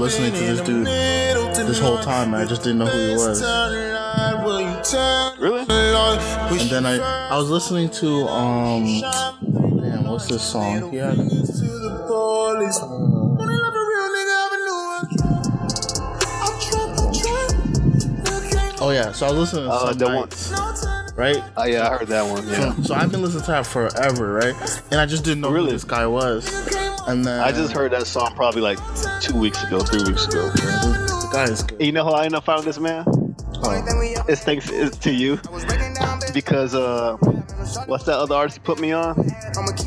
listening to this dude this whole time. And I just didn't know who he was. Really? And then I I was listening to um, damn, what's this song? Had. Oh yeah, so I was listening to Uh, the one- right? Oh yeah, I heard that one. Yeah. So, so I've been listening to that forever, right? And I just didn't know Really? who this guy was. And then I just heard that song probably like two weeks ago, three weeks ago. the guy is good. You know how I ended up finding this man? Oh. It's thanks to you because uh, what's that other artist you put me on?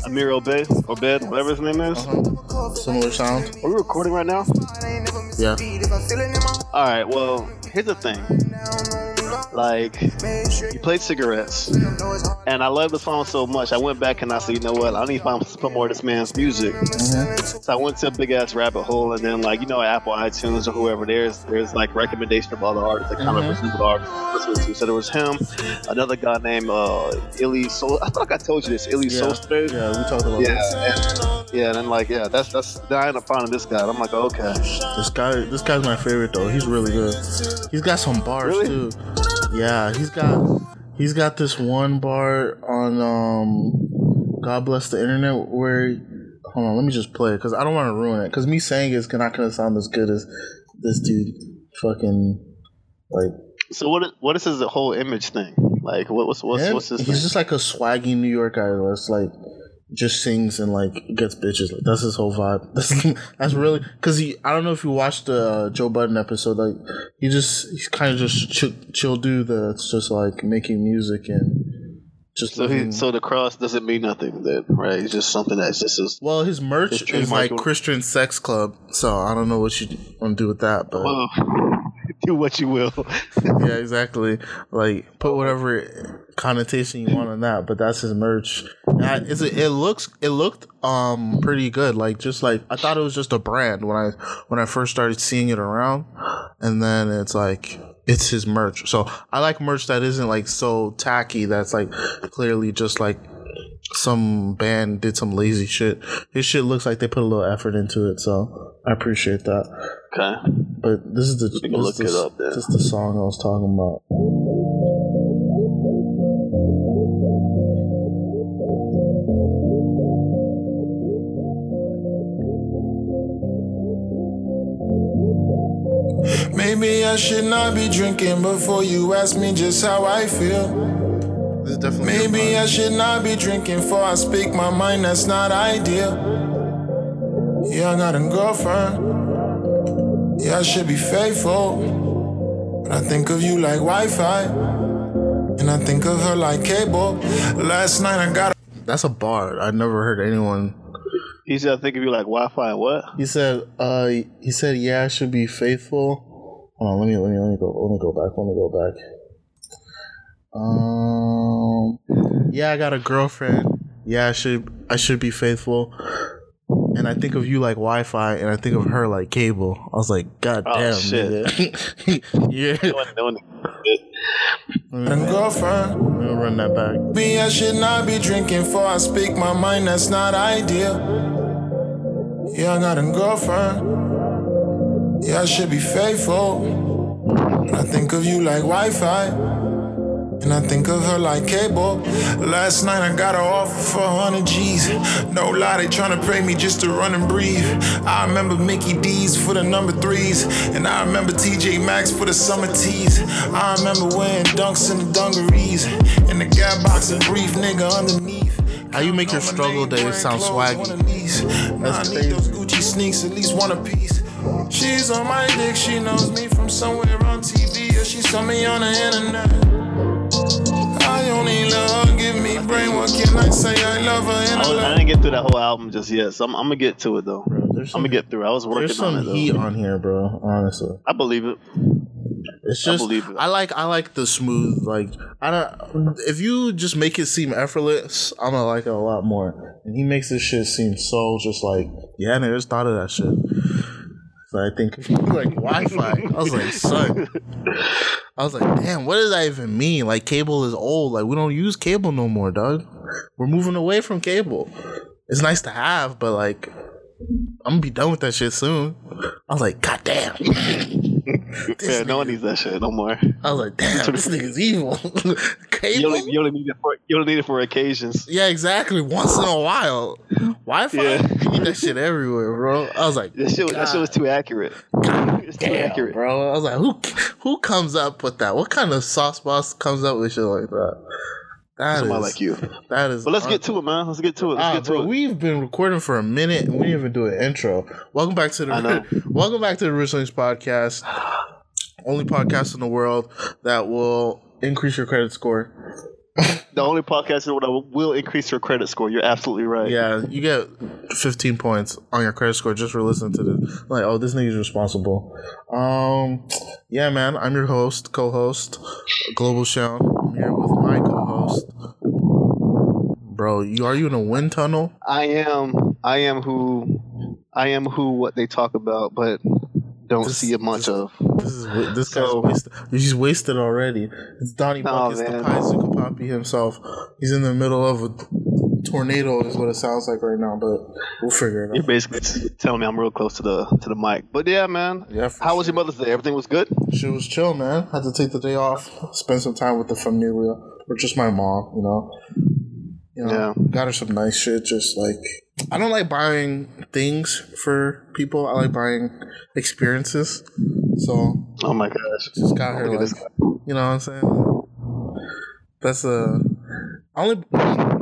Amir Obè or Bed, whatever his name is. Uh-huh. Similar sound. Are we recording right now? Yeah. All right. Well, here's the thing. Like, you played cigarettes, and I love the song so much. I went back and I said, you know what? I need to find some more of this man's music. So I went to a big ass rabbit hole, and then like you know, Apple iTunes or whoever, there's there's like recommendation of other artists that kind of artists to listen to. So there was him, another guy named uh, Illy So. I thought like I told you this, Illy Yeah. Yeah, we talked about Yeah, this. and, yeah, and then like yeah, that's that's. Then I ended up finding this guy. and I'm like, okay, This guy, this guy's my favorite though. He's really good. He's got some bars Really? too. Yeah, he's got he's got this one bar on um God bless the internet where hold on, let me just play it because I don't want to ruin it because me saying it's not gonna sound as good as this dude fucking like so what? What is his whole image thing? Like, what, what's what's him. what's his? He's thing? just like a swaggy New York guy that's like just sings and like gets bitches. Like that's his whole vibe. That's that's really because he. I don't know if you watched the uh, Joe Budden episode. Like he just he's kind of just chill, chill dude that's just like making music and just So he, so the cross doesn't mean nothing then, right? It's just something that's just his, well, his merch his is like Christian Sex Club. So I don't know what you want to do with that, but well, do what you will. yeah, exactly. Like put whatever connotation you want on that, but that's his merch. I, it looks it looked um pretty good. Like just like I thought it was just a brand when I when I first started seeing it around, and then it's like it's his merch. So I like merch that isn't like so tacky. That's like clearly just like some band did some lazy shit. His shit looks like they put a little effort into it. So I appreciate that. Okay. But this is the this, look is it up then. this is the song I was talking about. Maybe I should not be drinking before you ask me just how I feel. This is definitely your Maybe. I should not be drinking before I speak my mind, that's not ideal. Yeah, I got a girlfriend. Yeah, I should be faithful. But I think of you like Wi Fi. And I think of her like cable. Last night I got A- That's a bar. I never heard anyone. He said, I think of you like Wi-Fi and what? He said. Uh, he said, "Yeah, I should be faithful." Hold on. Let me. Let me. Let me go. Let me go back. Let me go back. Um. Yeah, I got a girlfriend. Yeah, I should. I should be faithful. And I think of you like Wi-Fi, and I think of her like cable. I was like, God Oh, damn, shit. yeah. Doing, doing a girlfriend. I'm gonna run that back. Me, I should not be drinking for I speak my mind, that's not ideal. Yeah, I got a girlfriend. Yeah, I should be faithful. And I think of you like Wi Fi. And I think of her like cable. Last night I got her offer for 100 G's. No lie, they tryna pay me just to run and breathe. I remember Mickey D's for the number threes. And I remember TJ Maxx for the summer tees. I remember wearing dunks in the dungarees. And the gap box and brief nigga underneath. How you make your struggle days sound swaggy? That's I need those Gucci sneaks, at least one apiece. She's on my dick, she knows me from somewhere on TV, or she saw me on the internet. I only love give me brain. What can I say? I love her in I, was, I a didn't get through that whole album just yet, so I'm, I'm gonna get to it though. Bro, there's I'm gonna get through. it. I was working There's on some it though. heat on here, bro. Honestly. I believe it. It's I just I, believe it. like I like the smooth like I don't if you just make it seem effortless, I'm gonna like it a lot more. And he makes this shit seem so just like yeah, nigga, just thought of that shit. So I think like Wi-Fi. I was like, son. I was like, damn, what does that even mean? Like cable is old. Like we don't use cable no more, dog. We're moving away from cable. It's nice to have, but like I'm gonna be done with that shit soon. I was like, God damn. yeah, no one needs that shit no more. I was like, damn, this nigga's evil. cable? You only, you only need it for you only need it for occasions. Yeah, exactly. Once in a while. Wi-Fi, Yeah. you need that shit everywhere, bro. I was like, That shit, that shit was too accurate. It's too damn, accurate. bro. I was like, who who comes up with that? What kind of sauce boss comes up with shit like that? That Somebody is- like you. That is. But let's get to it, man. Let's get to it. Let's Ah, get to bro, it. we've been recording for a minute and we didn't even do an intro. Welcome back to I know. the Welcome back to the Links podcast. Only podcast in the world that will increase your credit score. the only podcast in the world that will- increase your credit score. You're absolutely right. Yeah, you get 15 points on your credit score just for listening to this. Like, oh, this nigga's responsible. Um, yeah, man, I'm your host, co-host, Global Sean. I'm here with my co-host. Bro, you are you in a wind tunnel? I am. I am who. I am who. What they talk about, but don't This- see a much this- of. This is this guy's So- wasted. He's wasted already. It's Donnie Oh, Buckets, the man. Paizuka Poppy himself. He's in the middle of a tornado, is what it sounds like right now. But we'll figure it out. You're basically telling me I'm real close to the to the mic. But yeah, man. Yeah, How was your Mother's Day? Everything was good. She was chill, man. Had to take the day off, spend some time with the familia, or just my mom. You know. You know, Yeah. got her some nice shit. Just like I don't like buying things for people. I like buying experiences. So Oh my gosh. just got her like you know what I'm saying. That's a only.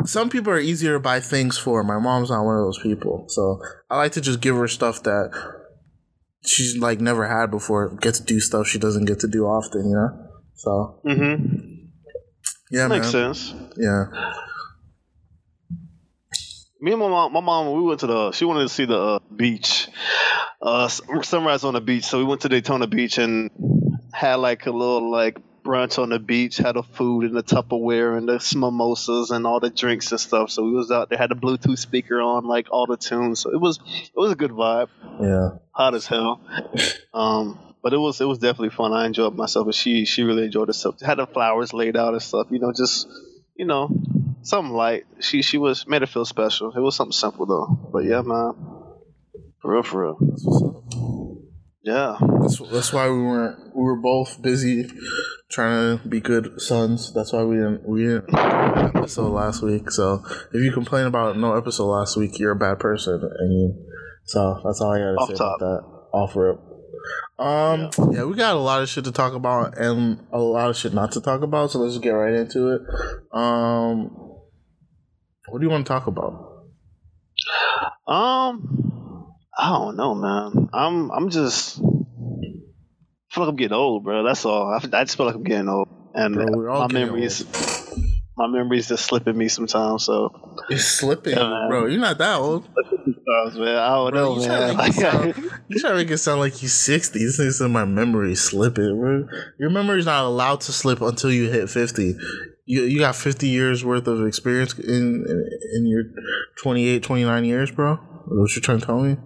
Some people are easier to buy things for. My mom's not one of those people, so I like to just give her stuff that she's like never had before. Get to do stuff she doesn't get to do often, you know. So Mm-hmm. Yeah, Makes man. sense. Yeah, Me and my mom, my mom, we went to the. She wanted to see the uh, beach, uh, sunrise on the beach. So we went to Daytona Beach and had like a little like brunch on the beach. Had the food and the Tupperware and the mimosas and all the drinks and stuff. So we was out there. Had the Bluetooth speaker on, like all the tunes. So it was it was a good vibe. yeah. Hot as hell. Um, but it was it was definitely fun. I enjoyed myself, and she she really enjoyed herself. Had the flowers laid out and stuff. You know, just you know, something light. She she was made her feel special. It was something simple though. But yeah, man, for real, for real. That's what's up. Yeah, That's, that's why we weren't. We were both busy trying to be good sons. That's why we didn't. We didn't episode last week. So if you complain about no episode last week, you're a bad person. And you, so that's all I gotta Off say top. about that. Off rip. Um. Yeah. we got a lot of shit to talk about and a lot of shit not to talk about. So let's just get right into it. Um. What do you want to talk about? Um, I don't know, man. I'm I'm just I feel like I'm getting old, bro. That's all. I, I just feel like I'm getting old, and Bro, we're all my memories. My memories just slipping me sometimes. So, You're slipping, Yeah, bro. You're not that old. sometimes, man, I don't Bro, know, you man. to make it Like, sound, you trying to make it sound like you sixty. This said my memory slipping, bro. Your memory's not allowed to slip until you hit fifty. You you got fifty years worth of experience in in, your 28, 29 years, bro. What you trying to tell me?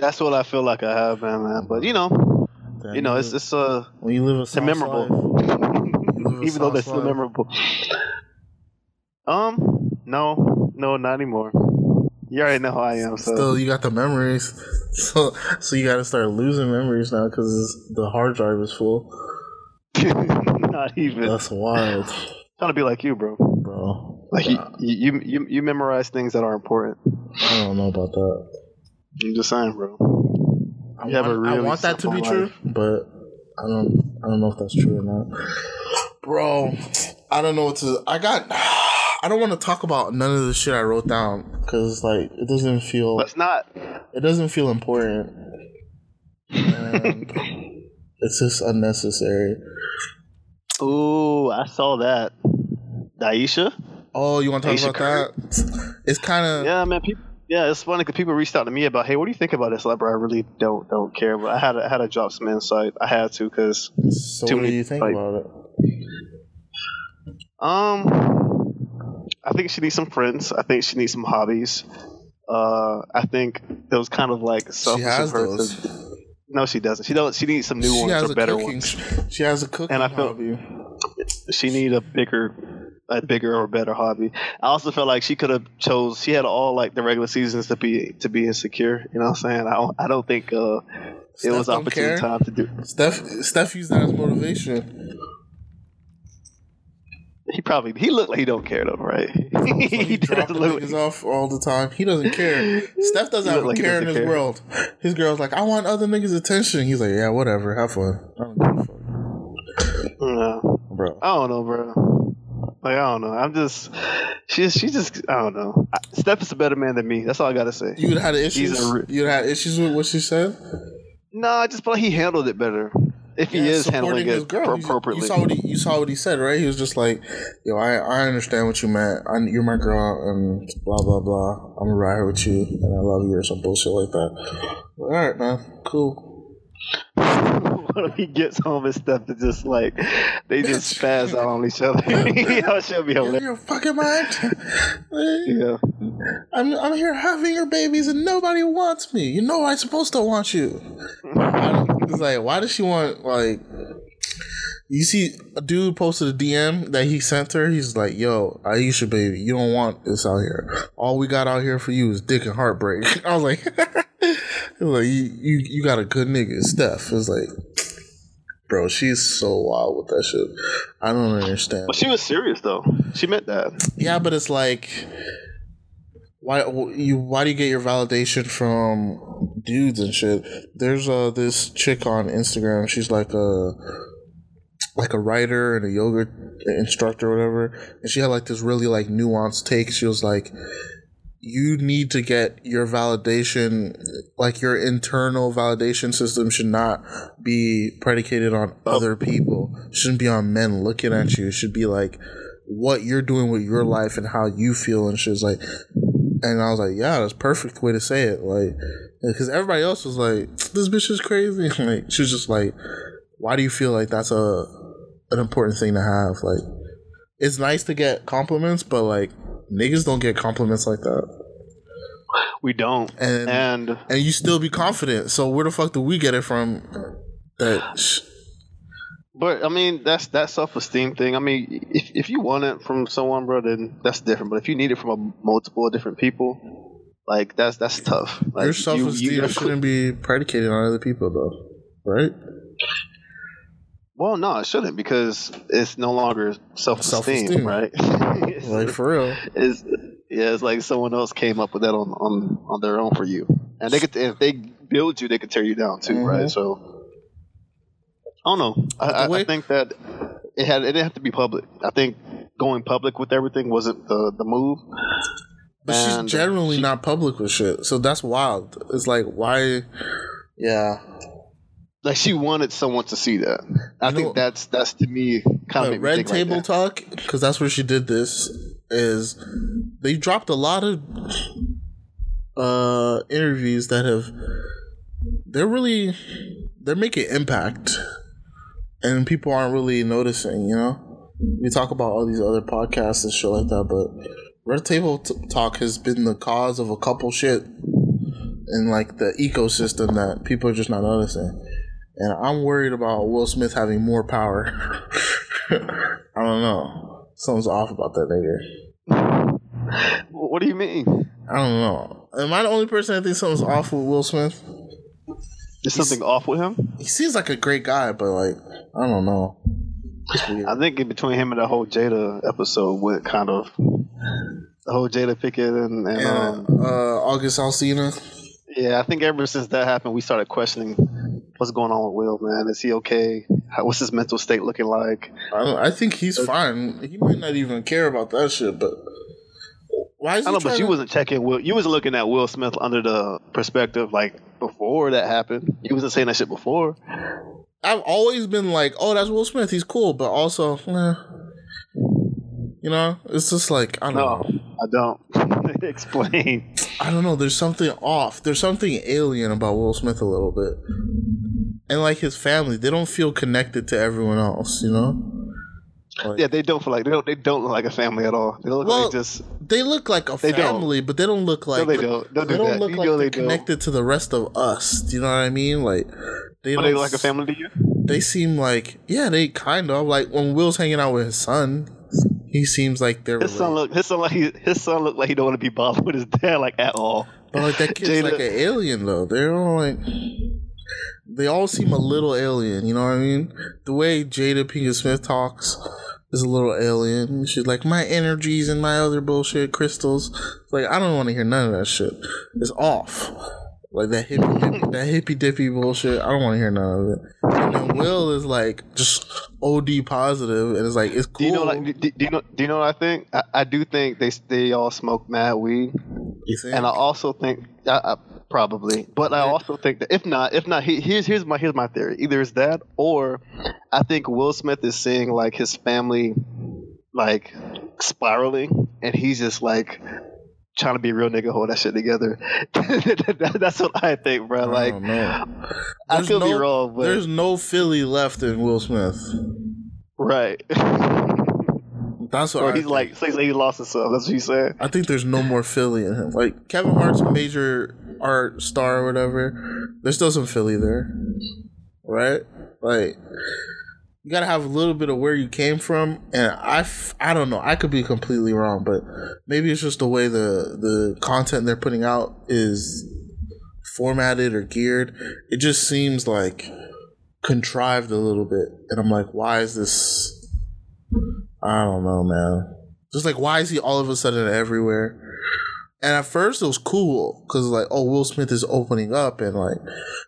That's what I feel like I have, man, man. But you know, Damn, you know, it's it's uh, when you live a it's memorable. life, you live a Even though they're still memorable. Um, no, no, not anymore. You already know how I am. So Still, you got the memories, so so you got to start losing memories now because the hard drive is full. not even That's wild, trying to be like you, bro. bro. Like you, you, you, you memorize things that are important. I don't know about that. I'm just saying, bro. I You have want, a really I want that to be simple true, but I don't. I don't know if that's true or not, bro. I don't know what to. I got. I don't want to talk about none of the shit I wrote down because like it doesn't feel. Let's not. It doesn't feel important. It's just unnecessary. Ooh, I saw that. Daisha. Oh, you want to talk Ayesha about that? It's kind of Yeah, man. People, yeah, it's funny because people reached out to me about, hey, what do you think about this? Like, I really don't don't care, but I had to, I had to drop some insight. I had to because So too what do you think like- about it? um, I think she needs some friends. I think she needs some hobbies. Uh, I think it was kind of like selfish of her those. to No, she doesn't. She don't. She needs some new She ones or better cooking. ones. She has a cooking And I feel- hobby. She need a bigger, a bigger or better hobby. I also felt like she could have chose. She had all like the regular seasons to be to be insecure. You know what I'm saying? I don't. I don't think uh, it was opportune care? time to do. Steph Steph used that as motivation. He probably he looked like he don't care though, right? He he dropping look. niggas off all the time. He doesn't care. Steph doesn't have a like care in doesn't his care. world. His girl's like, I want other niggas' attention. He's like, yeah, whatever. Have fun. I don't give a fuck. No, Bro. I don't know, bro. Like I don't know. I'm just. She's she just. I don't know. Steph is a better man than me. That's all I gotta say. You'd had issues. re- You'd had issues with what she said. No, I just feel like he handled it better. If he Yeah, is supporting handling his it girl. You- appropriately. You saw what he you saw what he said, right? He was just like, "Yo, I I understand what you meant. I, you're my girl, and blah blah blah. I'm gonna ride with you, and I love you, or some bullshit like that." All right, man, cool. when he gets home and stuff to just like they just spaz out on each other. yeah, she'll be You're, hilarious. you're fucking mind. Yeah. I'm I'm here having your babies, and nobody wants me. You know I'm supposed to want you. It's like, why does she want like? You see, a dude posted a DM that he sent her. He's like, "Yo, Ayesha, baby, you don't want this out here. All we got out here for you is dick and heartbreak." I was like, was like you, you, you got a good nigga, Steph." It's like, bro, she's so wild with that shit. I don't understand. But she was serious though. She meant that. Yeah, but it's like, why you? Why do you get your validation from dudes and shit? There's uh this chick on Instagram. She's like a like a writer and a yoga instructor or whatever, and she had like this really like nuanced take. She was like. You need to get your validation, like your internal validation system, should not be predicated on other people. It shouldn't be on men looking at you. It should be like what you're doing with your life and how you feel and shit. It's like, and I was like, yeah, that's perfect way to say it. Like, because everybody else was like, this bitch is crazy. Like, she was just like, why do you feel like that's a an important thing to have? Like, it's nice to get compliments, but like, niggas don't get compliments like that. We don't. And- and And you still be confident. So where the fuck do we get it from? That sh- but I mean that's that self esteem thing. I mean, if if you want it from someone, bro, then that's different. But if you need it from a multiple different people, like that's that's tough. Like, your you- self you esteem gotta- shouldn't be predicated on other people, though, right? Well, no, it shouldn't because it's no longer self esteem, right? Like for real. it's yeah, it's like someone else came up with that on on, on their own for you, and they could if they build you, they could tear you down too, Mhm. right? So I don't know. I, I, I think that it had it didn't have to be public. I think going public with everything wasn't the the move. But And she's generally she- not public with shit, so that's wild. It's like why? Yeah, Like she wanted someone to see that. I You think know- that's that's to me kind of Red Table Talk, because that's where she did this. Is they dropped a lot of uh interviews that have they're really they're making impact, and people aren't really noticing. You know, we talk about all these other podcasts and shit like that, but Red Table T- Talk has been the cause of a couple shit in like the ecosystem that people are just not noticing. And I'm worried about Will Smith having more power. I don't know. Something's off about that nigga. What do you mean? I don't know. Am I the only person that thinks something's off with Will Smith? Is something off with him? He seems like a great guy, but like I don't know. I think in between him and the whole Jada episode went kind of the whole Jada Pinkett and, and um, And, uh, August Alsina. yeah, I think ever since that happened, we started questioning what's going on with Will. Man, is he okay? How, what's his mental state looking like? I, I think he's fine. He might not even care about that shit, but why is I know, but you to- wasn't checking. Will, you wasn't looking at Will Smith under the perspective like before that happened. You wasn't saying that shit before. I've always been like, oh, that's Will Smith. He's cool, but also, eh. you know, it's just like I don't know. I don't. Explain. I don't know. There's something off. There's something alien about Will Smith a little bit, and like his family, they don't feel connected to everyone else. You know. Like, Yeah, they don't feel like they don't. They don't look like a family at all. They look Well, like just they look like a They don't. family, but they don't look like they don't. Don't they do don't that. look You like they're they don't. connected to the rest of us. Do you know what I mean? Like they don't they like a family to you? They seem like yeah, they kind of like when Will's hanging out with his son. He seems like they're His son look. His son like. He, his son look like he don't want to be bothered with his dad like at all. but like that kid's Jada- like an alien though. They're all like they all seem a little alien. You know what I mean? The way Jada Pinkett Smith talks is a little alien. She's like my energies and my other bullshit crystals. Like I don't want to hear none of that shit. It's off. Like that hippie, hippie that hippy dippy bullshit. I don't want to hear none of it. And then Will is like just OD positive, and it's like it's Do cool. you know? Like, do, do you know? Do you know what I think? I, I do think they they all smoke mad weed, You think? and I also think I, I, probably, but I also think that if not, if not, he, here's here's my here's my theory. Either it's that, or I think Will Smith is seeing like his family like spiraling, and he's just like trying to be a real nigga, hold that shit together. That's what I think, bro. Like. I There's could be no- wrong, but There's no Philly left in Will Smith. right. That's what or I he's think. like, so he's like he lost himself. That's what you said. I think there's no more Philly in him. Like Kevin Hart's a major art star or whatever. There's still some Philly there, right? Like you gotta have a little bit of where you came from, and I, f- I don't know. I could be completely wrong, but maybe it's just the way the the content they're putting out is formatted or geared. It just seems like contrived a little bit, and I'm like, why is this? I don't know, man. Just like, why is he all of a sudden everywhere? And at first it was cool because like, oh, Will Smith is opening up and like,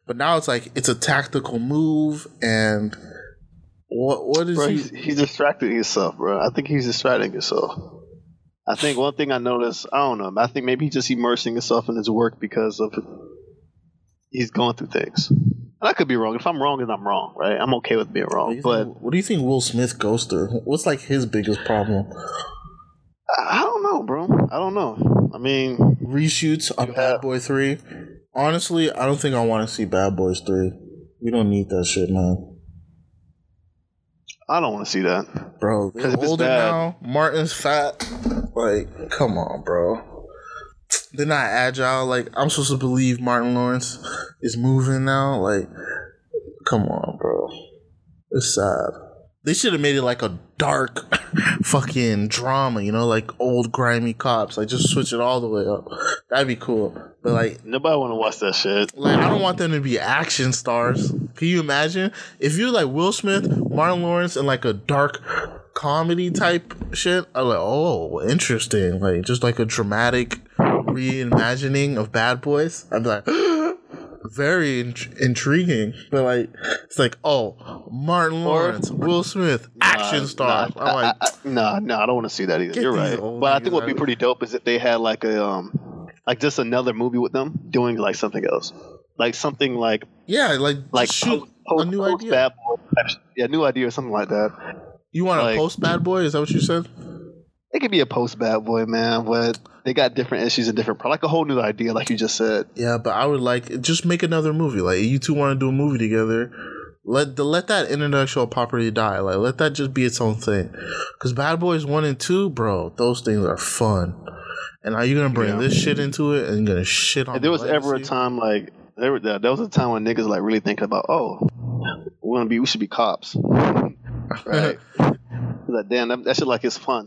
but now it's like it's a tactical move and what what is Bro, he? he's, he's distracting himself, bro. I think he's distracting himself. I think one thing I noticed, I don't know, I think maybe he's just immersing himself in his work because of he's going through things. And I could be wrong. If I'm wrong, then I'm wrong, right? I'm okay with being wrong. you But think, what do you think Will Smith goes through? What's like his biggest problem? I I don't know, bro. I don't know. I mean, Reshoots on. Bad Boy Three. Honestly, I don't think I want to see Bad Boys Three. We don't need that shit, man. I don't want to see that. Bro, 'Cause they're it's older bad- now. Martin's fat. Like, come on, bro. They're not agile. Like, I'm supposed to believe Martin Lawrence is moving now. Like, come on, bro. It's sad. They should have made it like a dark fucking drama, you know, like old grimy cops. Like, just switch it all the way up. That'd be cool. But like, Nobody want to watch that shit. like I don't want them to be action stars. Can you imagine if you like Will Smith, Martin Lawrence, and like a dark comedy type shit? I'm like, oh, interesting. Like just like a dramatic reimagining of Bad Boys. I'd be like, very in- intriguing. But like, it's like, oh, Martin Lawrence, Will Smith, action star. Nah, I'm like, I, I, nah, nah, I don't want to see that either. You're right. But I think what'd be pretty dope is if they had like a um, like just another movie with them doing like something else, like something like yeah, like, like shoot post, post, a new post idea. Bad Boy yeah, new idea or something like that. You want like- post Bad Boy? Is that what you said? It could be a post Bad Boy, man, but they got different issues and different, like a whole new idea, like you just said. Yeah, but I would like just make another movie. Like you two want to do a movie together. Let the let that intellectual property die. Like let that just be its own thing. Because Bad Boys One and Two, bro, those things are fun. And are you gonna bring Yeah. this shit into it and you're gonna shit on? If there was ever a time like there, were- there was a time when niggas like really thinking about, oh, we want to be, we should be cops, right? like, damn, that, that shit like it's fun.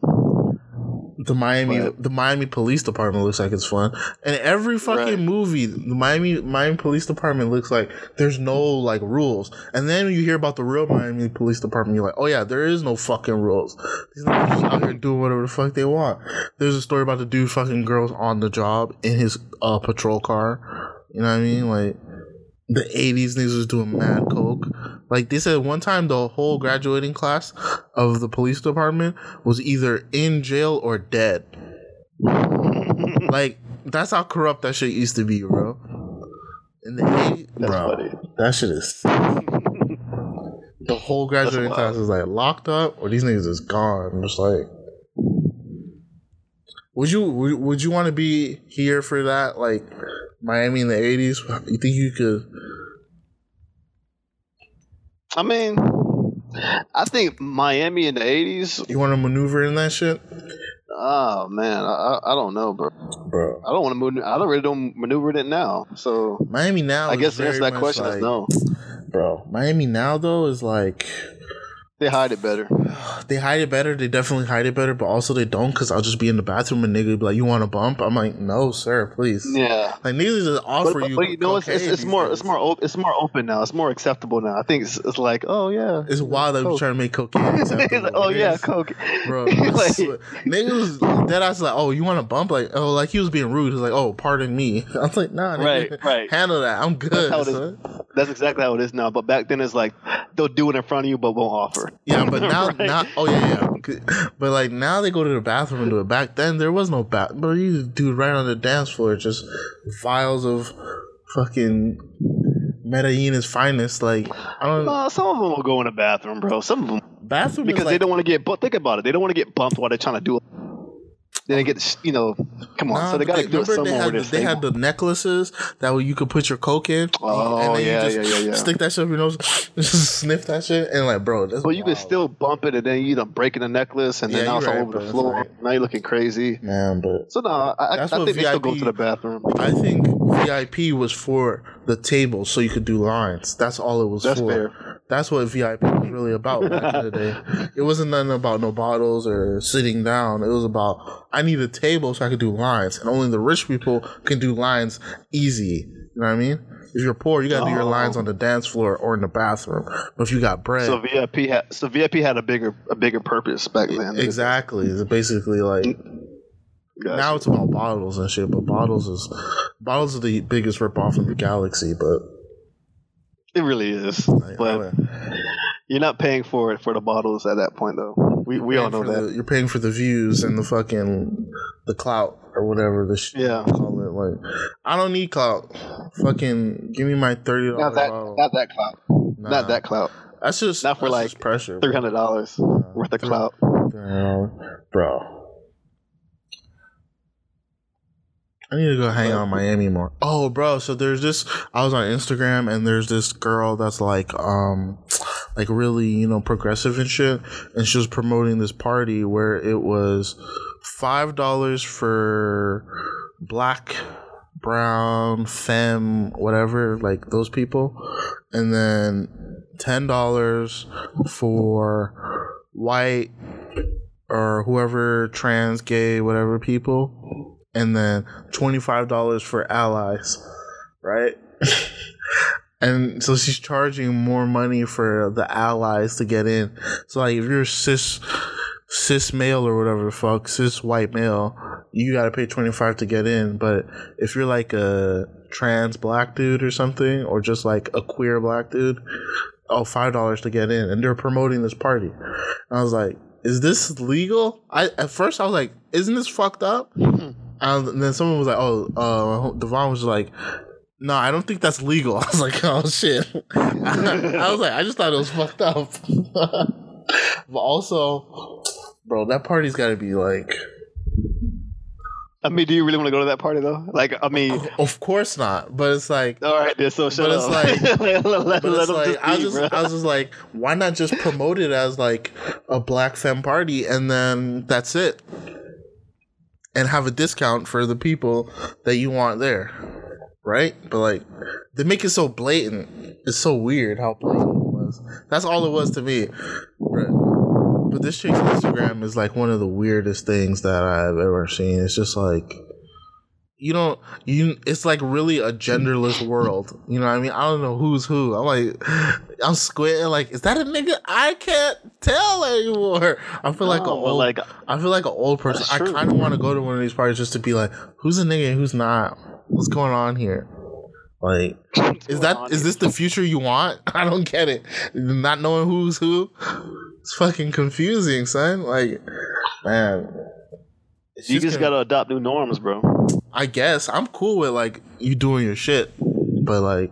The Miami But- the Miami Police Department looks like it's fun. And every fucking Right. movie, the Miami Miami Police Department looks like there's no like rules. And then you hear about the real Miami Police Department, you're like, oh yeah, there is no fucking rules. These niggas just out here doing whatever the fuck they want. There's a story about the dude fucking girls on the job in his uh, patrol car. You know what I mean? Like the 80s niggas was doing mad coke. Like they said one time the whole graduating class of the police department was either in jail or dead. like that's how corrupt that shit used to be, bro. In the 80s, That's bro, funny. that shit is the whole graduating class is like locked up or these niggas is gone. I'm just like would you would, would you want to be here for that like Miami in the 80s? You think you could I mean, I think Miami in the '80s. You want to maneuver in that shit? Oh man, I, I don't know, bro. bro. I don't want to move. I don't really don't maneuver it now. So Miami now. I guess the answer to that question is no. bro. Miami now though is like They hide it better. they hide it better. They definitely hide it better, but also they don't because I'll just be in the bathroom and nigga be like, "You want a bump?" I'm like, "No, sir, please." Yeah. Like niggas just offer But, you. but you know, it's, it's, it's more days. it's more op- it's more open now. It's more acceptable now. I think it's, it's like, oh yeah, It's wild that we Coke. trying to make cocaine acceptable. like, oh yeah, coke, bro. Like- niggas dead ass like, oh, you want a bump? Like, oh, like he was being rude. He's like, oh, pardon me. I was like, nah, nigga, Right, right. handle that. I'm good. That's how it is. That's exactly how it is now. But back then, it's like they'll do it in front of you, but won't offer. Yeah, but now, Right? now, oh yeah, yeah. But like now they go to the bathroom and do it. Back then there was no bath, but you do right on the dance floor, just vials of fucking Medellin's finest. Like I don't Uh, some of them will go in the bathroom, bro. Some of them bathroom because is they don't want to get. But think about it, they don't want to get bumped while they're trying to do it. Then they get, you know, come on. Nah, so they got to do it remember somewhere they had, the, they had the necklaces that you could put your coke in. Oh, and yeah, you just yeah, yeah, yeah. Stick that shit up your nose, just sniff that shit, and like, bro, that's But you can wild. still bump it, and then you end up breaking the necklace, and then Yeah, now it's all right, over bro. the floor. right. Now you're looking crazy. man, but So no, I, I, I think they still go to the bathroom. I think VIP was for the table so you could do lines. That's all it was That's for. fair. That's what VIP was really about back in the day. It wasn't nothing about no bottles or sitting down. It was about I need a table so I could do lines, and only the rich people can do lines easy. You know what I mean? If you're poor, you gotta do your Oh. lines on the dance floor or in the bathroom. But if you got bread, So VIP had so VIP had a bigger a bigger purpose back then. exactly, it's basically like Gotcha. now it's about bottles and shit. But bottles is bottles are the biggest ripoff in the galaxy. But it really is. Oh, like, But oh, I- you're not paying for it for the bottles at that point, though. We we all know that. the- you're paying for the views and the fucking the clout or whatever the shit Yeah. you call it. Like, I don't need clout. Fucking give me my thirty dollars Not that bottle. not that clout. Nah. Not that clout. That's just not for, like, pressure, Three hundred dollars worth of clout. $300, bro. I need to go hang out in Miami more. Oh, bro. So there's this. I was on Instagram and there's this girl that's like, um, like really, you know, progressive and shit. And she was promoting this party where it was five dollars for black, brown, femme, whatever, like those people, and then ten dollars for white or whoever trans, gay, whatever people, and then twenty five dollars for allies, right? and so she's charging more money for the allies to get in. So like if you're cis cis male or whatever the fuck, cis white male, you gotta pay twenty five to get in. But if you're like a trans black dude or something, or just like a queer black dude, oh five dollars to get in, and they're promoting this party. And I was like, is this legal? I at first I was like, isn't this fucked up? Hmm. And then someone was like, oh, uh, Devon was like. No, I don't think that's legal. I was like, oh shit. I was like, I just thought it was fucked up. but also, bro, that party's got to be like, I mean, do you really want to go to that party though? Like, I mean, of course not. But it's like, all right, then. So shut But it's like- let, let, but it's like just I was just bro. I was just like, why not just promote it as like a black femme party and then that's it, and have a discount for the people that you want there, right? But like they make it so blatant. It's so weird how blatant it was. That's all it was to me. But, but this chick's Instagram is like one of the weirdest things that I've ever seen. It's just like you don't you it's like really a genderless world. You know what i mean? I don't know who's who. I'm like i'm squinting like is that a nigga? I can't tell anymore. I feel like a old, like, i feel like an old person. i kind of want to go to one of these parties just to be like who's a nigga and who's not? What's going on here? Like is that is this the future you want? I don't get it. Not knowing who's who? It's fucking confusing son. Like man. You just gonna- gotta adopt new norms, bro. I guess I'm cool with like you doing your shit, but like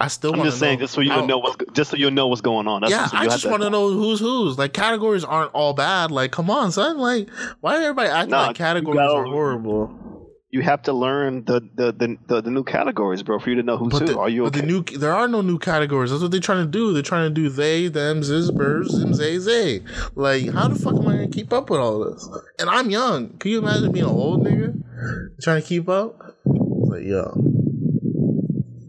I still I'm just saying, just so you know what's just so you know what's going on. That's yeah, so I just want to know who's who's. Like categories aren't all bad. Like, come on, son. Like, why everybody acting Nah, like categories gotta- are horrible? You have to learn the the, the, the, the new categories, bro, for you to know who's But who. the, Are you but okay? the new there are no new categories. That's what they're trying to do. They're trying to do they, them, bers, zim, zay, zay. Like, how the fuck am I gonna keep up with all this? And I'm young. Can you imagine being an old nigga trying to keep up? Like, yo,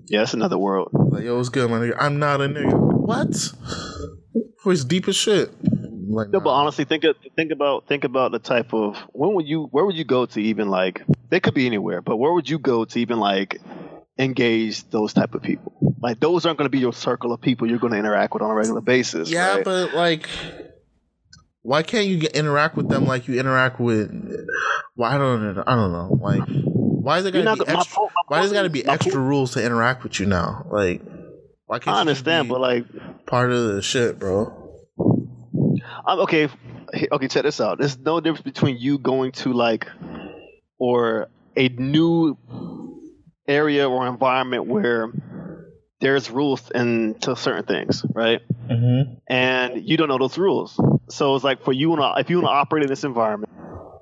yeah, it's another world. like yo, what's good, my nigga? I'm not a nigga. What? Voice deep as shit. Like, No, but honestly, think of, think about think about the type of when would you where would you go to even like they could be anywhere, but where would you go to even like engage those type of people? Like those aren't going to be your circle of people you're going to interact with on a regular basis. Yeah, right? but like, why can't you get, interact with them like you interact with? Well, I don't know. I don't know. Like, why is it gotta not be extra? point- why does it gotta be extra point- rules to interact with you now? Like, why can't I understand, but like part of the shit, bro? I'm okay. Okay, check this out. There's no difference between you going to like or a new area or environment where there's rules and to certain things, right? Mm-hmm. And you don't know those rules. So it's like for you, wanna- if you want to operate in this environment,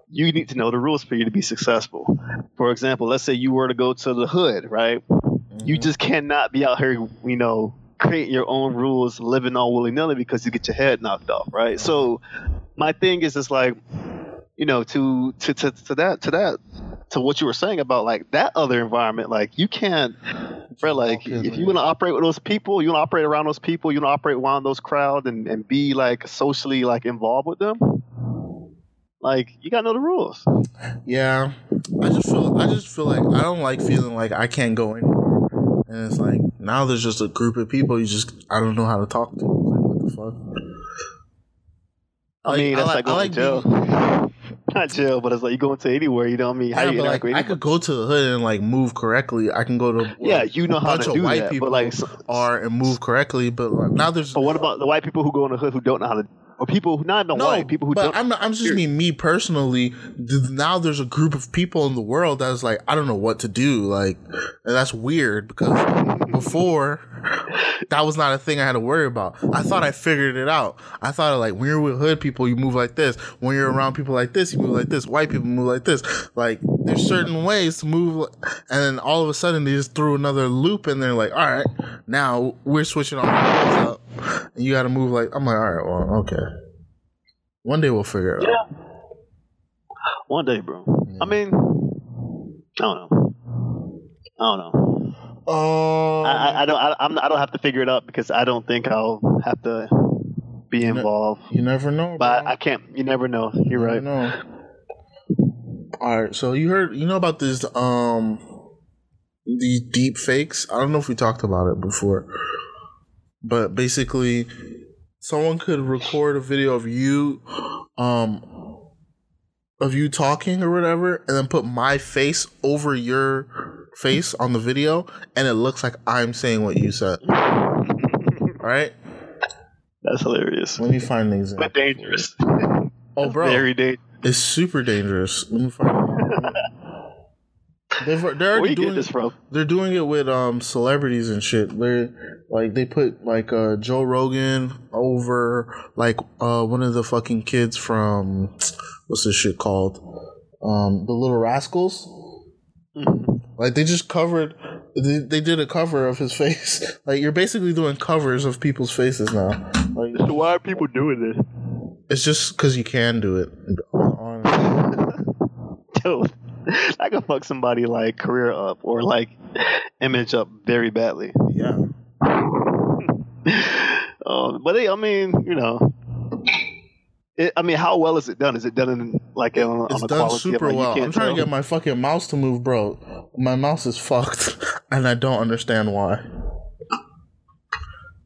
you need to know the rules for you to be successful. For example, let's say you were to go to the hood, right? You just cannot be out here, you know, creating your own rules, living all willy nilly because you get your head knocked off, right? So my thing is just like, you know, to to to, to that to that to what you were saying about like that other environment, like you can't bro, like if you want to operate with those people, you want to operate around those people, you want to operate around those crowd and, and be like socially like involved with them. Like you gotta know the rules. Yeah, I just feel. I just feel like I don't like feeling like I can't go anywhere. And it's like now there's just a group of people you just I don't know how to talk to. Like, what the fuck? I Like, mean, I that's like- like, I going like to jail. Not jail, but it's like you going to anywhere. You know what I mean? How you like I could go to the hood and like move correctly. I can go to Yeah, you know how bunch to of do white that, people but like, are and move correctly. But like, now there's but what about the white people who go in the hood who don't know how to, or people who not even no white people who but don't? I'm not, I'm just mean me personally. Now there's a group of people in the world that's like I don't know what to do. Like and that's weird because before that was not a thing I had to worry about. I thought I figured it out. I thought like when you're with hood people, you move like this. When you're around people like this, you move like this. White people move like this. Like there's certain ways to move, and then all of a sudden they just threw another loop and they're Like all right, now we're switching rules up, and you got to move like I'm like all right, well okay. One day we'll figure it out. One day, bro. I mean, I don't know. I don't know. Um, I, I, don't. I, I'm, I don't have to figure it out because I don't think I'll have to be involved. you never know, But bro. I can't. You never know. You're You right. know. All right, so you heard, you know about this, um, these deep fakes. I don't know if we talked about it before, but basically, someone could record a video of you, um, of you talking or whatever, and then put my face over your face on the video, and it looks like I'm saying what you said. All right, That's hilarious. let me find the example. But dangerous. Oh, bro, Very dangerous. It's super dangerous. Let me find. They've, they're Where already you doing get this from? They're doing it with um celebrities and shit. They're like they put like uh Joe Rogan over like uh one of the fucking kids from what's this shit called um the Little Rascals. Like they just covered. They, they did a cover of his face. Like you're basically doing covers of people's faces now. Like So why are people doing this? it's just because you can do it. Dude, I could fuck somebody like career up or like image up very badly. Yeah. Um, but they, I mean, you know, it, I mean, how well is it done? Is it done in like on, It's the done quality super of, like, well. I'm trying tell? to get my fucking mouse to move, bro. My mouse is fucked, and I don't understand why.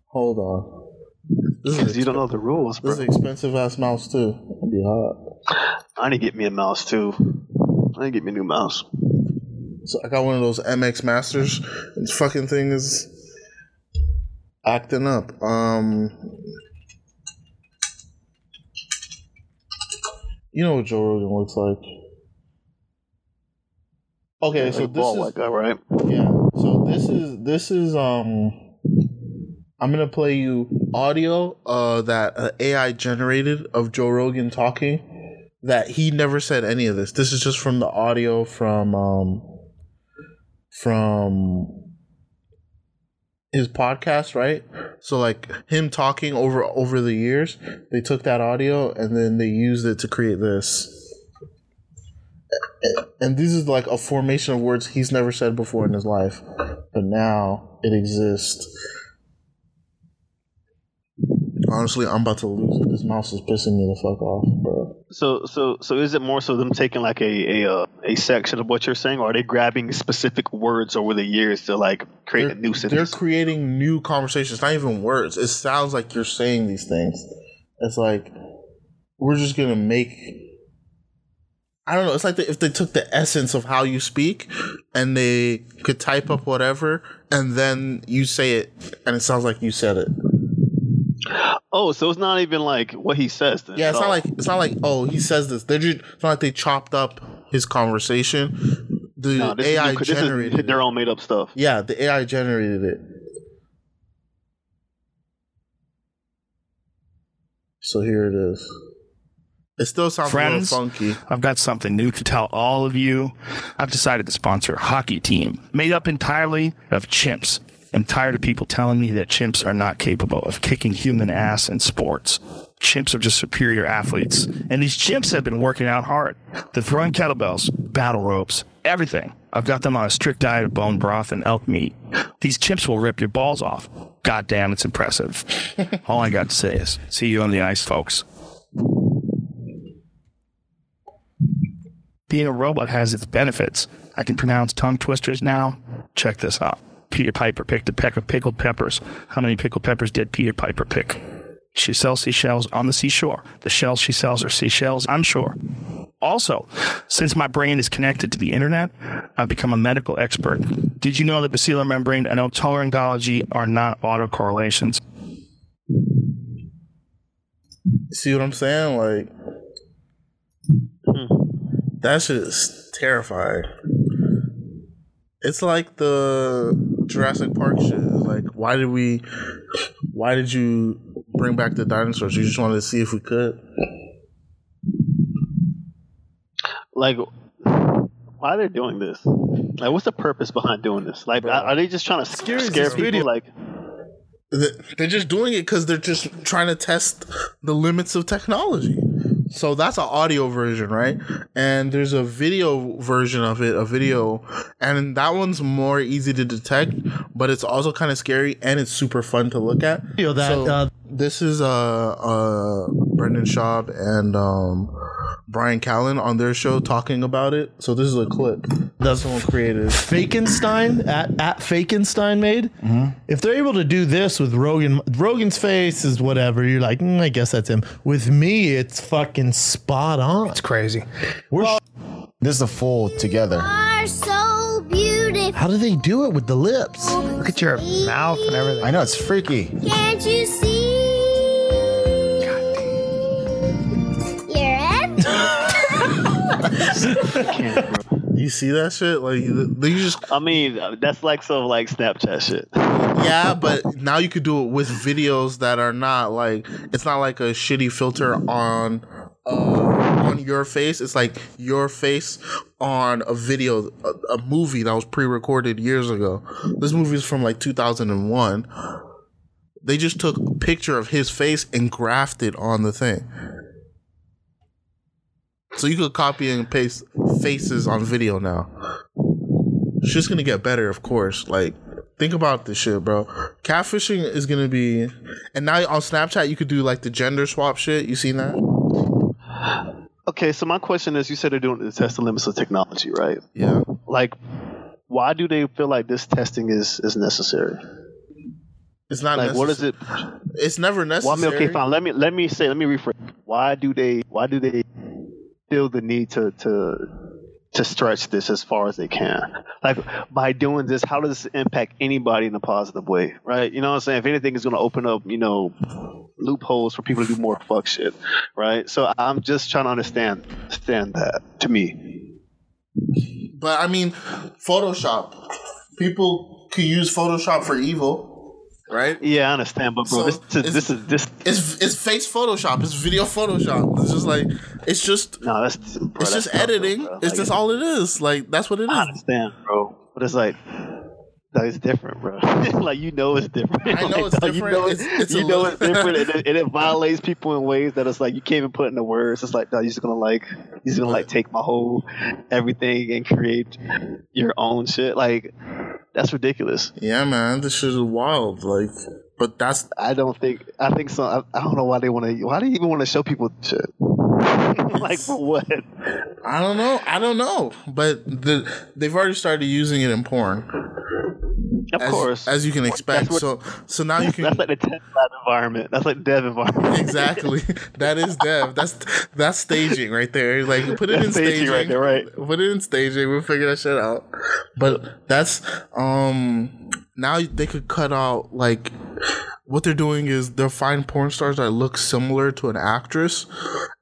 Hold on. This because is, you don't know the rules, bro. this is an expensive ass mouse too. It'll be hot. I need to get me a mouse too. I get me a new mouse. So I got one of those MX Masters. This fucking thing is acting up. Um, you know what Joe Rogan looks like. Okay, so like this ball is like that, right? Yeah. So this is this is um I'm gonna play you audio uh that uh, AI generated of Joe Rogan talking that he never said any of this. This is just from the audio from um from his podcast, right? So like him talking over over the years, they took that audio and then they used it to create this. And this is like a formation of words he's never said before in his life, but now it exists. Honestly, I'm about to lose it. This mouse is pissing me the fuck off, bro. So so so is it more so them taking like a a uh, a section of what you're saying, or are they grabbing specific words over the years to like create They're, a new sentence? they're creating new conversations, not even words. It sounds like you're saying these things. It's like we're just gonna make. I don't know. It's like the, if they took the essence of how you speak and they could type up whatever, and then you say it, and it sounds like you said it. Oh, so it's not even like what he says. Then, Yeah, it's not all. like it's not like oh he says this. They're just it's not like they chopped up his conversation. The No, this AI is, new- this is generated. their it. own made up stuff. Yeah, the AI generated it. So here it is. It still sounds Friends? a little funky. I've got something new to tell all of you. I've decided to sponsor a hockey team made up entirely of chimps. I'm tired of people telling me that chimps are not capable of kicking human ass in sports. Chimps are just superior athletes. And these chimps have been working out hard. They're throwing kettlebells, battle ropes, everything. I've got them on a strict diet of bone broth and elk meat. These chimps will rip your balls off. God damn, it's impressive. All I got to say is, see you on the ice, folks. Being a robot has its benefits. I can pronounce tongue twisters now. Check this out. Peter Piper picked a peck of pickled peppers. How many pickled peppers did Peter Piper pick? She sells seashells on the seashore. The shells she sells are seashells, I'm sure. Also, since my brain is connected to the internet, I've become a medical expert. Did you know that basilar membrane and otolaryngology are not autocorrelations? See what I'm saying? Like Hmm. that shit is terrifying. It's like the Jurassic Park shit. Like, why did we? Why did you bring back the dinosaurs? You just wanted to see if we could. Like, why are they doing this? Like, what's the purpose behind doing this? Like, are are they just trying to scare, is scare people? video. Like, They're just doing it because they're just trying to test the limits of technology. So that's an audio version, right? And there's a video version of it, a video, and that one's more easy to detect, but it's also kind of scary and it's super fun to look at. Video that, So uh, this is uh uh Brendan Schaub and um Bryan Callen on their show talking about it. So this is a clip that someone created. Fakenstein at at Fakenstein made. If they're able to do this with Rogan, Rogan's face is whatever. You're like, mm, I guess that's him. With me, it's fucking spot on. It's crazy. We're This is a full together. are so beautiful. how do they do it with the lips? Look at your mouth and everything. I know it's freaky. Can't you see? You see that shit? Like they just I mean, that's like some like Snapchat shit. yeah, but now you could do it with videos that are not like it's not like a shitty filter on uh, on your face. It's like your face on a video, a, a movie that was pre-recorded years ago. This movie is from like 2001. They just took a picture of his face and grafted on the thing. So you could copy and paste faces on video now. It's just gonna get better, of course. Like, think about this shit, bro. Catfishing is gonna be, and now on Snapchat you could do like the gender swap shit. You seen that? Okay, so my question is, you said they're doing to test the limits of technology, right? Yeah. Like, why do they feel like this testing is is necessary? It's not Like, what is it? It's never Well, I necessary. mean, okay, fine. Let me let me say, let me rephrase. Why do they why do they feel the need to to to stretch this as far as they can? Like by doing this, how does this impact anybody in a positive way? Right? You know what I'm saying? If anything, it's going to open up, you know, loopholes for people to do more fuck shit. Right? So I'm just trying to understand understand that to me. But I mean, Photoshop. People could use Photoshop for evil. Right? Yeah, I understand, but bro, So, this, this, this is this. It's it's face Photoshop. It's video Photoshop. It's just like it's just No, that's bro, it's that's just tough, editing. bro. It's just all it is. Like that's what it is. I is. understand, bro, but it's like. That is different, bro. like you know it's different. I know Like, it's different. You know It's- it's, it's you know it's different, and it, and it violates people in ways that it's like you can't even put into words. It's like, no, you're just gonna like, you're just gonna like take my whole everything and create your own shit. Like that's ridiculous. Yeah, man, this shit is wild. Like, but that's I don't think. I think so. I, I don't know why they want to. Why do you even want to show people shit? like for what? I don't know. I don't know. But the they've already started using it in porn, Of as, course, as you can expect. what- so so now you can that's like the test lab environment. That's like dev environment. exactly that is dev. That's that's staging right there. Like put it in staging staging. right there, right. Put it in staging. We'll figure that shit out. But that's um now they could cut out like what they're doing is they'll find porn stars that look similar to an actress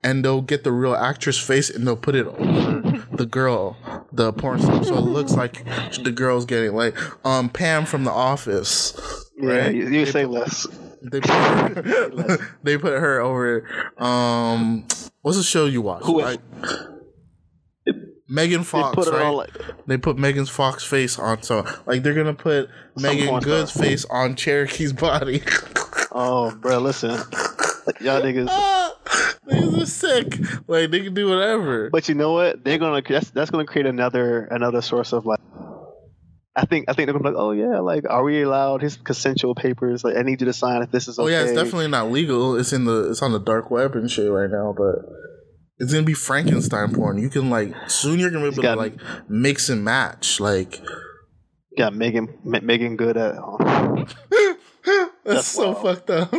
and they'll get the real actress face and they'll put it over the girl, the porn star. So it looks like the girl's getting like um Pam from the office. Yeah, Right? you, you say less. They put her, they put her over. Um, what's the show you watch? Who- Like, Megan They Fox, put right? like they put Megan Fox face on. So, like, they're gonna put Meagan Good's face on Cherokee's body. Oh, bro, listen, y'all niggas. ah, niggas are sick. Like, they can do whatever. But you know what? They're gonna that's that's gonna create another another source of like. I think I think they're gonna be like, oh yeah, like, are we allowed his consensual papers? Like, I need you to sign if this is okay. oh yeah, it's definitely not legal. It's in the it's on the dark web and shit right now, but. It's gonna be Frankenstein porn. You can like soon. You're gonna be able to like mix and match. Like got Megan Meagan Good at. home. That's, so fucked up,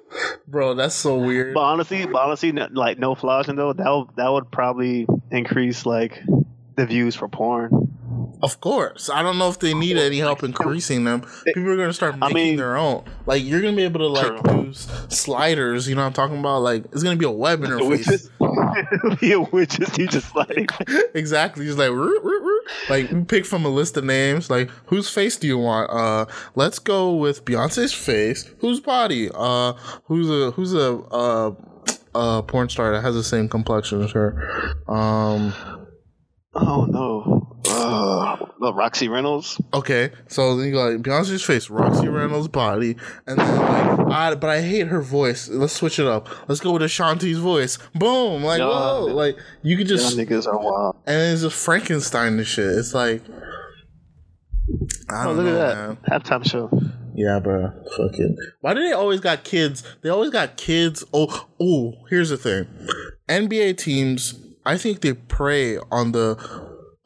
bro. That's so weird. But honestly, but honestly, no- like no flogging though, that would, that would probably increase like the views for porn. Of course, I don't know if they need any help increasing them. People are gonna start I making mean- their own. Like you're gonna be able to like do s- sliders. You know what I'm talking about? Like it's gonna be a web interface. Witches, yeah, witches, you just like exactly. Just like root, root, root. like pick from a list of names. Like whose face do you want? Uh, let's go with Beyonce's face. Whose body? Uh, who's a who's a uh, uh porn star that has the same complexion as her? Um. oh no, uh, Roxy Reynolds. Okay, so then you go like Beyonce's face, Roxy Reynolds' body, and then like, I, but I hate her voice. Let's switch it up. Let's go with Ashanti's voice. Boom! Like whoa! Like you could just and niggas are wild. it's just Frankenstein and shit. It's like I Oh, don't look know, at man. that halftime show. Yeah, bro. Fucking. Why do they always got kids? They always got kids. Oh, oh. Here's the thing. NBA teams. I think they prey on the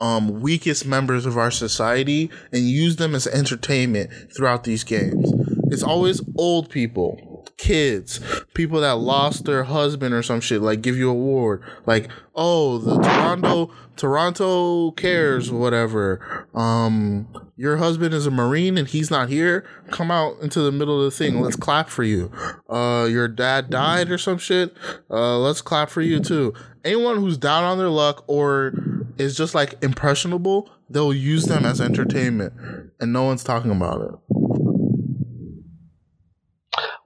um weakest members of our society and use them as entertainment throughout these games. It's always old people, kids, people that lost their husband or some shit. Like give you a award. Like oh, the Toronto Toronto cares whatever. Um, your husband is a marine and he's not here. Come out into the middle of the thing. Let's clap for you. Uh, your dad died or some shit. Uh, let's clap for you too. Anyone who's down on their luck or is just like impressionable, they'll use them as entertainment, and no one's talking about it.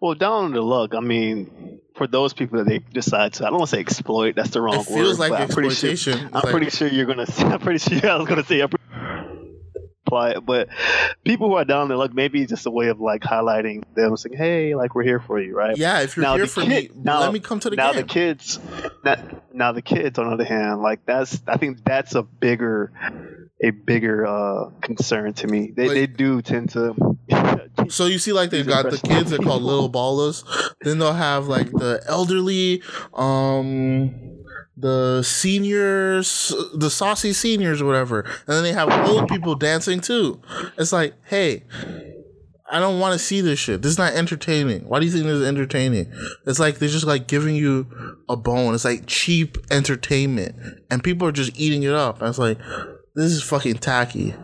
Well, down on the luck. I mean, for those people that they decide to, I don't want to say exploit. That's the wrong It feels word. like but I'm pretty sure- exploitation. I'm like- pretty sure you're gonna. I'm pretty sure I was gonna say. I'm Apply it, but people who are down their luck, maybe it's just a way of like highlighting them, saying, "Hey, like we're here for you, right?" Yeah, if you're Now here for kid- me, now- let me come to the now game. the kids, now, now the kids, on the other hand, like that's I think that's a bigger, a bigger uh concern to me. They Like- they do tend to. So you see, like they've got the kids. They're called little ballers. Then they'll have like the elderly, um, the seniors, the saucy seniors, or whatever. And then they have old people dancing too. It's like, hey, I don't want to see this shit. This is not entertaining. Why do you think this is entertaining? It's like they're just like giving you a bone. It's like cheap entertainment, and people are just eating it up. And it's like, this is fucking tacky.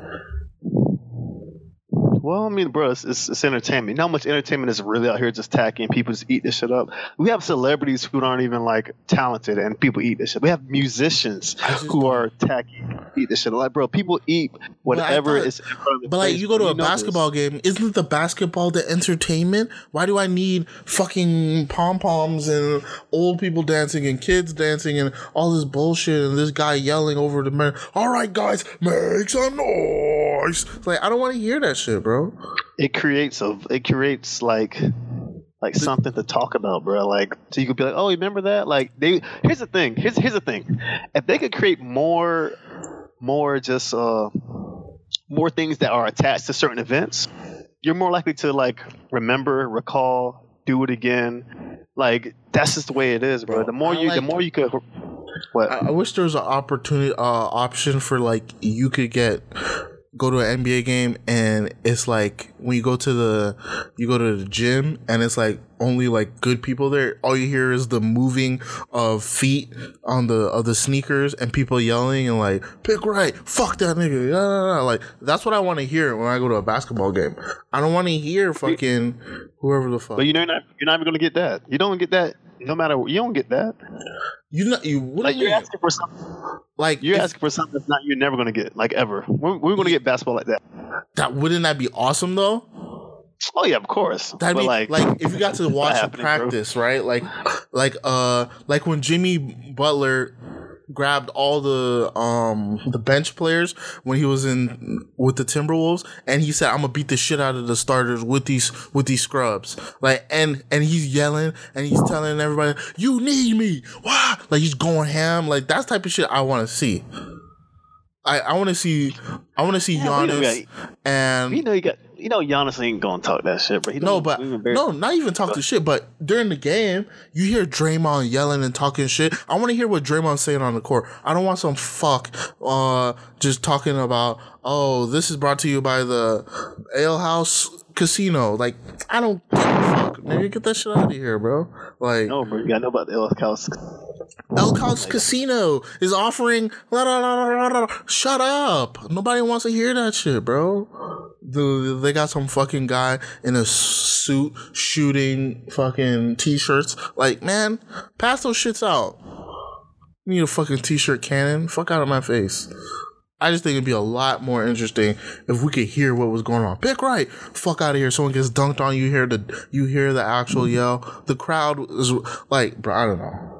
Well, I mean, bro, it's, it's, it's entertainment. You how much entertainment is really out here just tacking people just eat this shit up? We have celebrities who aren't even like talented and people eat this shit. We have musicians who are tacky, eat this shit. Like, bro, people eat whatever thought- is in front of But like you go to a know this. basketball game, isn't the basketball the entertainment? Why do I need fucking pom poms and old people dancing and kids dancing and all this bullshit and this guy yelling over the man? All right, guys, make some noise. It's like I don't want to hear that shit, bro. It creates a, it creates like, like something to talk about, bro. Like, so you could be like, oh, remember that? Like, they. Here's the thing. Here's here's the thing. If they could create more, more just uh, more things that are attached to certain events, you're more likely to like remember, recall, do it again. Like that's just the way it is, bro. The more I you, the more you could. What? I, I wish there was an opportunity uh, option for like you could get go to an NBA game and it's like when you go to the you go to the gym and it's like only like good people there. All you hear is the moving of feet on the of the sneakers and people yelling and like pick right, fuck that nigga. Yeah, yeah, yeah." Like that's what I want to hear when I go to a basketball game. I don't want to hear fucking whoever the fuck. But you know, you're not, you're not even gonna get that. You don't get that. No matter what, you don't get that. You not you what Like you're asking for something. like You're if- asking for something that's not you're never gonna get. Like ever. We're, we're gonna get basketball like that. that wouldn't that be awesome though? Oh yeah, of course. That'd but be like, like, if you got to watch a happening, bro. practice, right? Like, like uh, like when Jimmy Butler grabbed all the um the bench players when he was in with the Timberwolves, and he said, "I'm gonna beat the shit out of the starters with these with these scrubs." Like, and and he's yelling and he's telling everybody, "You need me!" Why? Like he's going ham. Like that's type of shit I want to see. I, I want to see I want to see Yeah, we Giannis and you know you got you know Giannis ain't gonna talk that shit, but he no, but no, not even talk to shit. But during the game, you hear Draymond yelling and talking shit. I want to hear what Draymond's saying on the court. I don't want some fuck uh just talking about oh this is brought to you by the Ale House Casino. Like I don't give a fuck. Nigga, get that shit out of here, bro. Like No, bro, you gotta know about the Ellis House. El House Casino is offering. La, la, la. Shut up! Nobody wants to hear that shit, bro. The, they got some fucking guy in a suit shooting fucking t-shirts. Like, man, pass those shits out. You need a fucking t-shirt cannon. Fuck out of my face. I just think it'd be a lot more interesting if we could hear what was going on. Pick right, fuck out of here. Someone gets dunked on. You hear the you hear the actual yell. The crowd is like, bro. I don't know.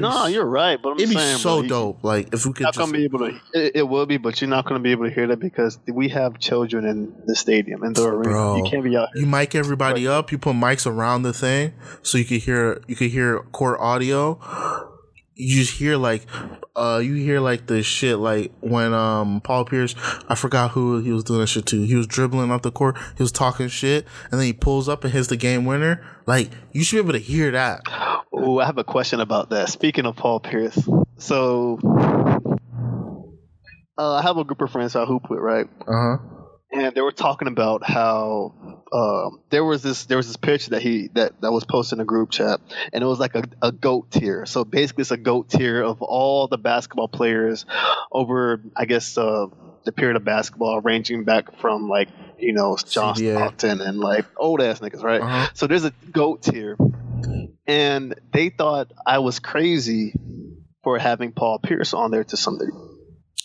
No, s- you're right, but I'm It'd be so bro, dope. Like if we could Not just gonna be able to. It, it will be, but you're not gonna be able to hear that because we have children in the stadium in the arena. Bro, you can't be out here. you mic everybody up. You put mics around the thing so you could hear you could hear court audio. You just hear like, uh, you hear like the shit like when um Paul Pierce, I forgot who he was doing that shit to. He was dribbling off the court. He was talking shit, and then he pulls up and hits the game winner. Like you should be able to hear that. Oh, I have a question about that. Speaking of Paul Pierce, so uh, I have a group of friends I hoop with, right? Uh huh. And they were talking about how um, there was this there was this picture that he that that was posted in a group chat, and it was like a, a goat tier. So basically, it's a goat tier of all the basketball players over, I guess, uh, the period of basketball, ranging back from like you know John CBA. Stockton and like old ass niggas, right? Uh-huh. So there's a goat tier, and they thought I was crazy for having Paul Pierce on there to some degree.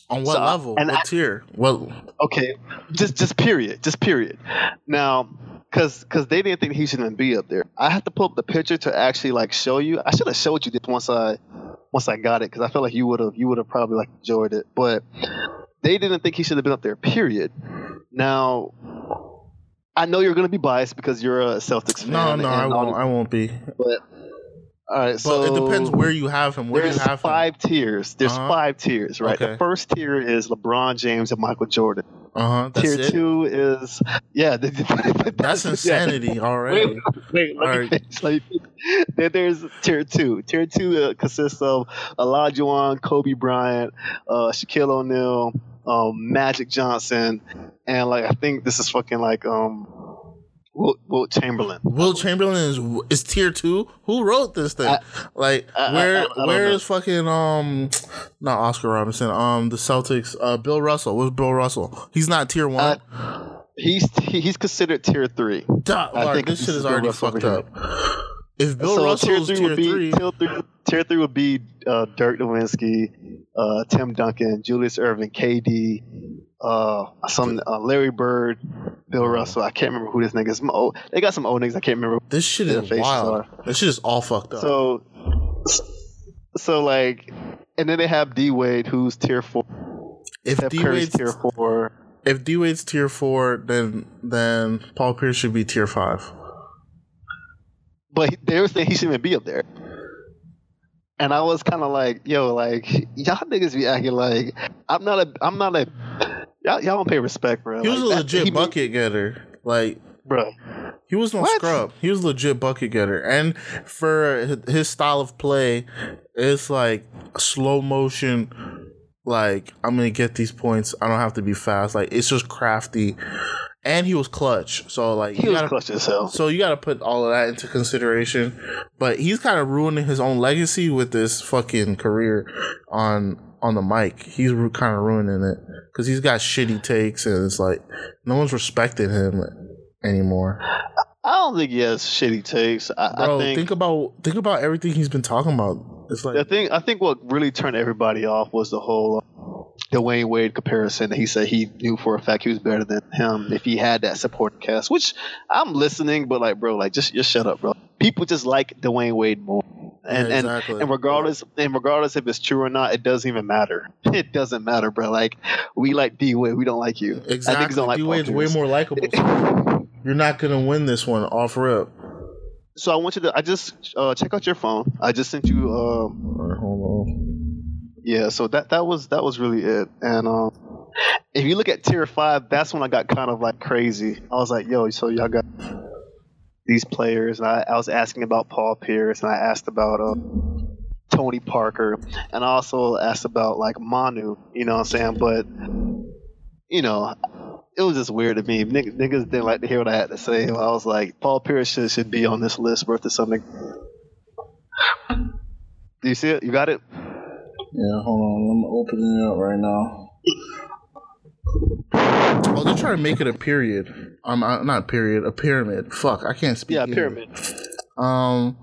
On what So, level? and what I- tier? Well, Okay, just just period, just period. Now, because because they didn't think he shouldn't be up there. I have to pull up the picture to actually like show you. I should have showed you this once I once I got it because I feel like you would have you would have probably like enjoyed it. But they didn't think he should have been up there. Period. Now. I know you're going to be biased because you're a Celtics fan. no, no, I won't. I won't be. But all right, But so it depends where you have him. Where you there's have him. five tiers. There's Uh-huh. five tiers, right? Okay. The first tier is LeBron James and Michael Jordan. Uh huh. Tier it. two is yeah. th- That's yeah. insanity already. Wait, wait, let me Alright. finish, let me finish. Then there's tier two. Tier two uh, consists of Olajuwon, Kobe Bryant, uh, Shaquille O'Neal, um, Magic Johnson, and like I think this is fucking like um, Wilt, Wilt Chamberlain. Wilt Chamberlain is is tier two. Who wrote this thing? I- like I- where I- where is fucking um not Oscar Robinson um the Celtics uh Bill Russell. Where's Bill Russell? He's not tier one. Uh, He's he's considered tier three. Duh, I think this shit is already Russell fucked up. If Bill so Russell's tier three tier would be three, tier three. Tier three would be uh, Dirk Nowitzki, uh, Tim Duncan, Julius Erving, KD, uh, some uh, Larry Bird, Bill Russell. I can't remember who this nigga is. Old- They got some old niggas. I can't remember. this shit is wild. are. This shit is all fucked up. So, so like, and then they have D Wade, who's tier four. if Steph D Wade's tier four. if D Wade's tier four, then then Paul Pierce should be tier five. But they were saying he shouldn't be up there. And I was kind of like, yo, like y'all niggas be acting like I'm not a, I'm not a, y'all, y'all don't pay respect, bro. He was Like, a legit he- bucket getter. Like bro. He was no What? scrub. He was a legit bucket getter, and for his style of play, it's like slow motion. Like I'm gonna get these points. I don't have to be fast. Like it's just crafty, and he was clutch. So like He you was gotta, clutch as hell. so you got to put all of that into consideration. But he's kind of ruining his own legacy with this fucking career on on the mic. He's kind of ruining it because he's got shitty takes, and it's like no one's respecting him anymore. I don't think he has shitty takes. I, Bro, I think, think, about think about everything he's been talking about. It's like I think I think what really turned everybody off was the whole uh, Dwyane Wade comparison. He said he knew for a fact he was better than him if he had that supporting cast. Which I'm listening, but like, bro, like just just shut up, bro. People just like Dwyane Wade more. And, Yeah, exactly. and and regardless and regardless if it's true or not, it doesn't even matter. It doesn't matter, bro. Like we like D Wade, we don't like you. I exactly. like D Wade's way more likable. so You're not gonna win this one off rip. So I want you to. I just uh, check out your phone. I just sent you. Um, All right, hold on. Yeah, so that that was that was really it. And um, if you look at tier five, that's when I got kind of like crazy. I was like, yo, so y'all got these players, and I, I was asking about Paul Pierce, and I asked about uh, Tony Parker, and I also asked about like Manu. You know what I'm saying? But you know. It was just weird to me. Nigg- Niggas didn't like to hear what I had to say. I was like, Paul Pierce should, should be on this list worth of something. Do you see it? You got it? Yeah, hold on. I'm opening it up right now. Oh, they're trying to make it a period. Um, uh, not period, a pyramid. Fuck, I can't speak. Yeah, English. pyramid. Um,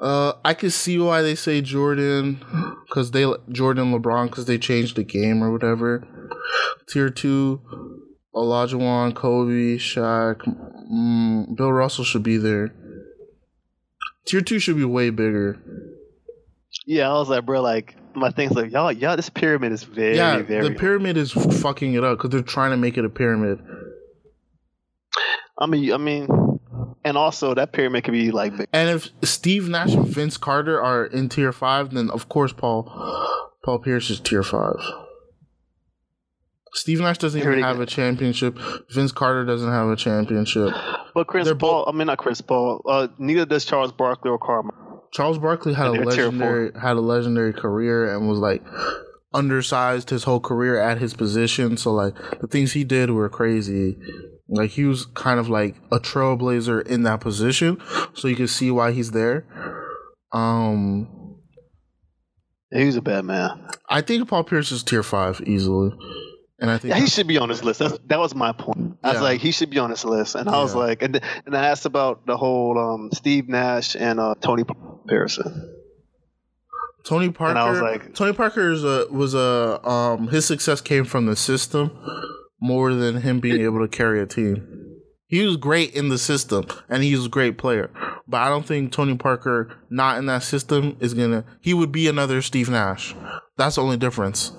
uh, I can see why they say Jordan, because they Jordan LeBron because they changed the game or whatever. Tier two, Olajuwon, Kobe, Shaq, mm, Bill Russell should be there. Tier two should be way bigger. Yeah, I was like, bro, like my thing's like, y'all, y'all, this pyramid is very, yeah, very. the pyramid is fucking it up because they're trying to make it a pyramid. I mean, I mean, and also that pyramid could be like, big. And if Steve Nash and Vince Carter are in tier five, then of course Paul Paul Pierce is tier five. Steve Nash doesn't even have a championship. Vince Carter doesn't have a championship. but Chris they're Paul. I mean, not Chris Paul. Uh, neither does Charles Barkley or Karma. Charles Barkley had a And legendary had a legendary career and was like undersized his whole career at his position. So like the things he did were crazy. Like he was kind of like a trailblazer in that position. So you can see why he's there. Um He was a bad man. I think Paul Pierce is tier five easily. And I think Yeah, he should be on this list. That's, that was my point. I was like, he should be on this list. And I was like, and and I asked about the whole um, Steve Nash and uh, Tony Pearson. Tony Parker. And I was like- Tony Parker is a, was a um his success came from the system more than him being able to carry a team. He was great in the system and he was a great player, but I don't think Tony Parker not in that system is gonna. He would be another Steve Nash. That's the only difference.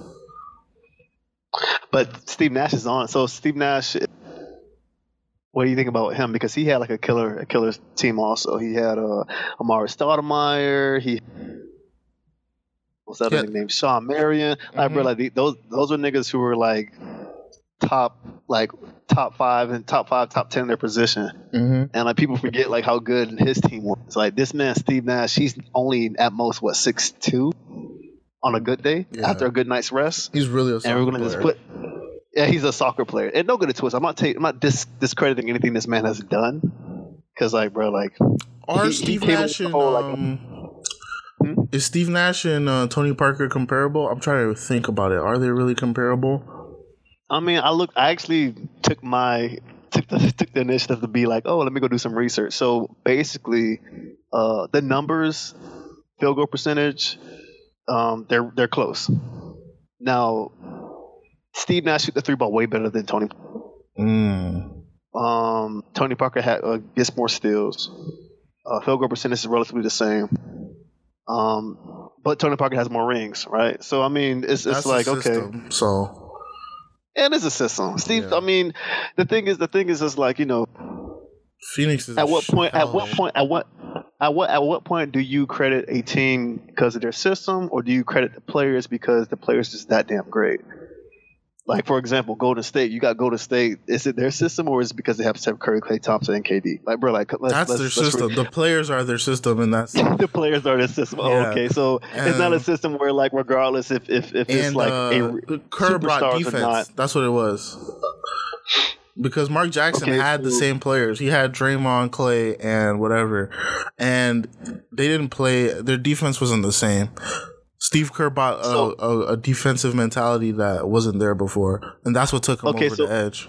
But Steve Nash is on. So Steve Nash, what do you think about him? Because he had like a killer, a killer team. Also, he had uh, Amar'e Stoudemire. He what's that Yeah. other name? Shawn Marion. Mhm. like the- those those were niggas who were like top, like top five and top five, top ten in their position. Mm-hmm. And like people forget like how good his team was. Like this man, Steve Nash, he's only at most what six two on a good day Yeah. after a good night's rest He's really a and soccer we're gonna just player. put. Yeah, he's a soccer player, and no good to twist. I'm not taking, I'm not dis- discrediting anything this man has done, because like, bro, like, Are he- he Steve came Nash and whole, like, um, Hmm? is Steve Nash and uh, Tony Parker comparable? I'm trying to think about it. Are they really comparable? I mean, I look. I actually took my took the took the initiative to be like, oh, let me go do some research. So basically, uh, the numbers, field goal percentage, um, they're they're close. Now, Steve Nash shoot the three ball way better than Tony. Mm. Um, Tony Parker had uh, gets more steals. Uh, field goal percentage is relatively the same. Um, but Tony Parker has more rings, right? So I mean, it's it's That's like okay, So and it's a system. Steve, Yeah. I mean, the thing is, the thing is, just like you know, Phoenix is at what point, at what point, at what, at what, at what point do you credit a team because of their system, or do you credit the players because the players just that damn great? Like for example, Golden State. You got Golden State. Is it their system, or is it because they have Steph Curry, Klay Thompson, and KD? Like, bro, like let's, That's let's, their let's system. re- the players are their system, and that's the players are their system. Oh, Yeah. okay, so it's not a system where like regardless if if, if it's and like uh, a Kerr brought defense. not. That's what it was. Because Mark Jackson Okay, had the same players. He had Draymond, Klay, and whatever, and they didn't play. Their defense wasn't the same. Steve Kerr bought a, So- a, a defensive mentality that wasn't there before, and that's what took him Okay, over so- the edge.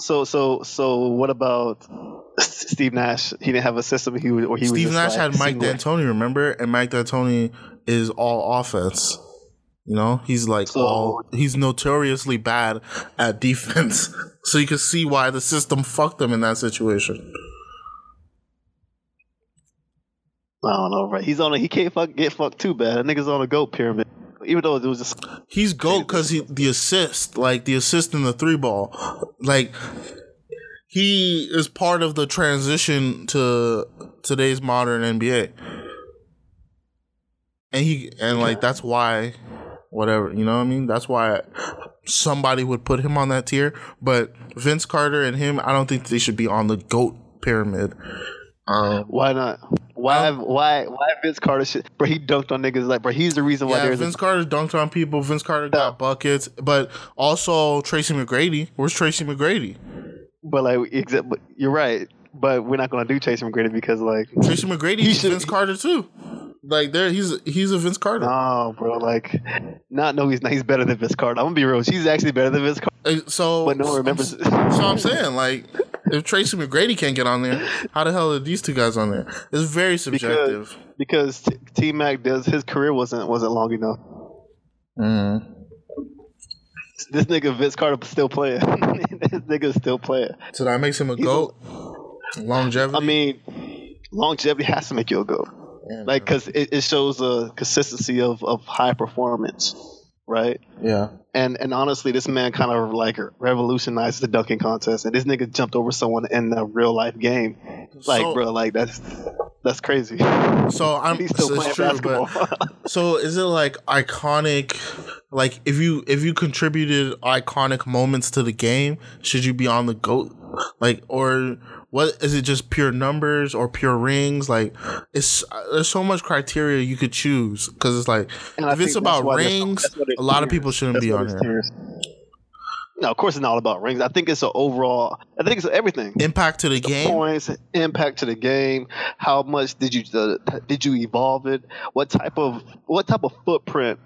So so so what about Steve Nash? He didn't have a system. He was, or he was Steve Nash like had Mike D'Antoni, remember? And Mike D'Antoni is all offense. You know, he's like So- all he's notoriously bad at defense. so you can see why the system fucked him in that situation. I don't know, right? He's on a he can't fuck get fucked too bad. That nigga's on a goat pyramid. Even though it was just He's goat because he the assist, like the assist in the three ball, like he is part of the transition to today's modern NBA, and he and like that's why, whatever you know what I mean. That's why somebody would put him on that tier, but Vince Carter and him, I don't think they should be on the goat pyramid. Um, why not? Why why why Vince Carter shit? Bro, he dunked on niggas like bro. He's the reason why yeah, there's Vince a, Carter dunked on people. Vince Carter got buckets, but also Tracy McGrady. Where's Tracy McGrady? but like except but you're right. But we're not gonna do Tracy McGrady because like Tracy McGrady He is should- Vince Carter too. Like there, he's he's a Vince Carter. no, bro. Like not no, he's not. He's better than Vince Carter. I'm gonna be real. She's actually better than Vince Carter. Uh, So, But no one remembers. So I'm saying, like, if Tracy McGrady can't get on there, how the hell are these two guys on there? It's very subjective. because T Mac does his career wasn't wasn't long enough. Mm. This nigga Vince Carter still playing. this nigga still playing. So that makes him a goat. Longevity. I mean, longevity has to make you a goat. Yeah, Like, cause it, it shows a consistency of, of high performance, right? yeah. And and honestly, this man kind of like revolutionized the dunking contest, and this nigga jumped over someone in a real life game. Like, So- bro, like that's that's crazy. So I'm. He's still so playing true, basketball. but so is it like iconic? Like if you if you contributed iconic moments to the game, should you be on the goat? Like or what is it? Just pure numbers or pure rings? Like it's there's so much criteria you could choose because it's like if it's about rings, a lot of people shouldn't That's be on here. No, of course it's not all about rings. I think it's an overall. I think it's everything. Impact to the game. points, impact to the game. How much did you uh, did you evolve it? What type of what type of footprint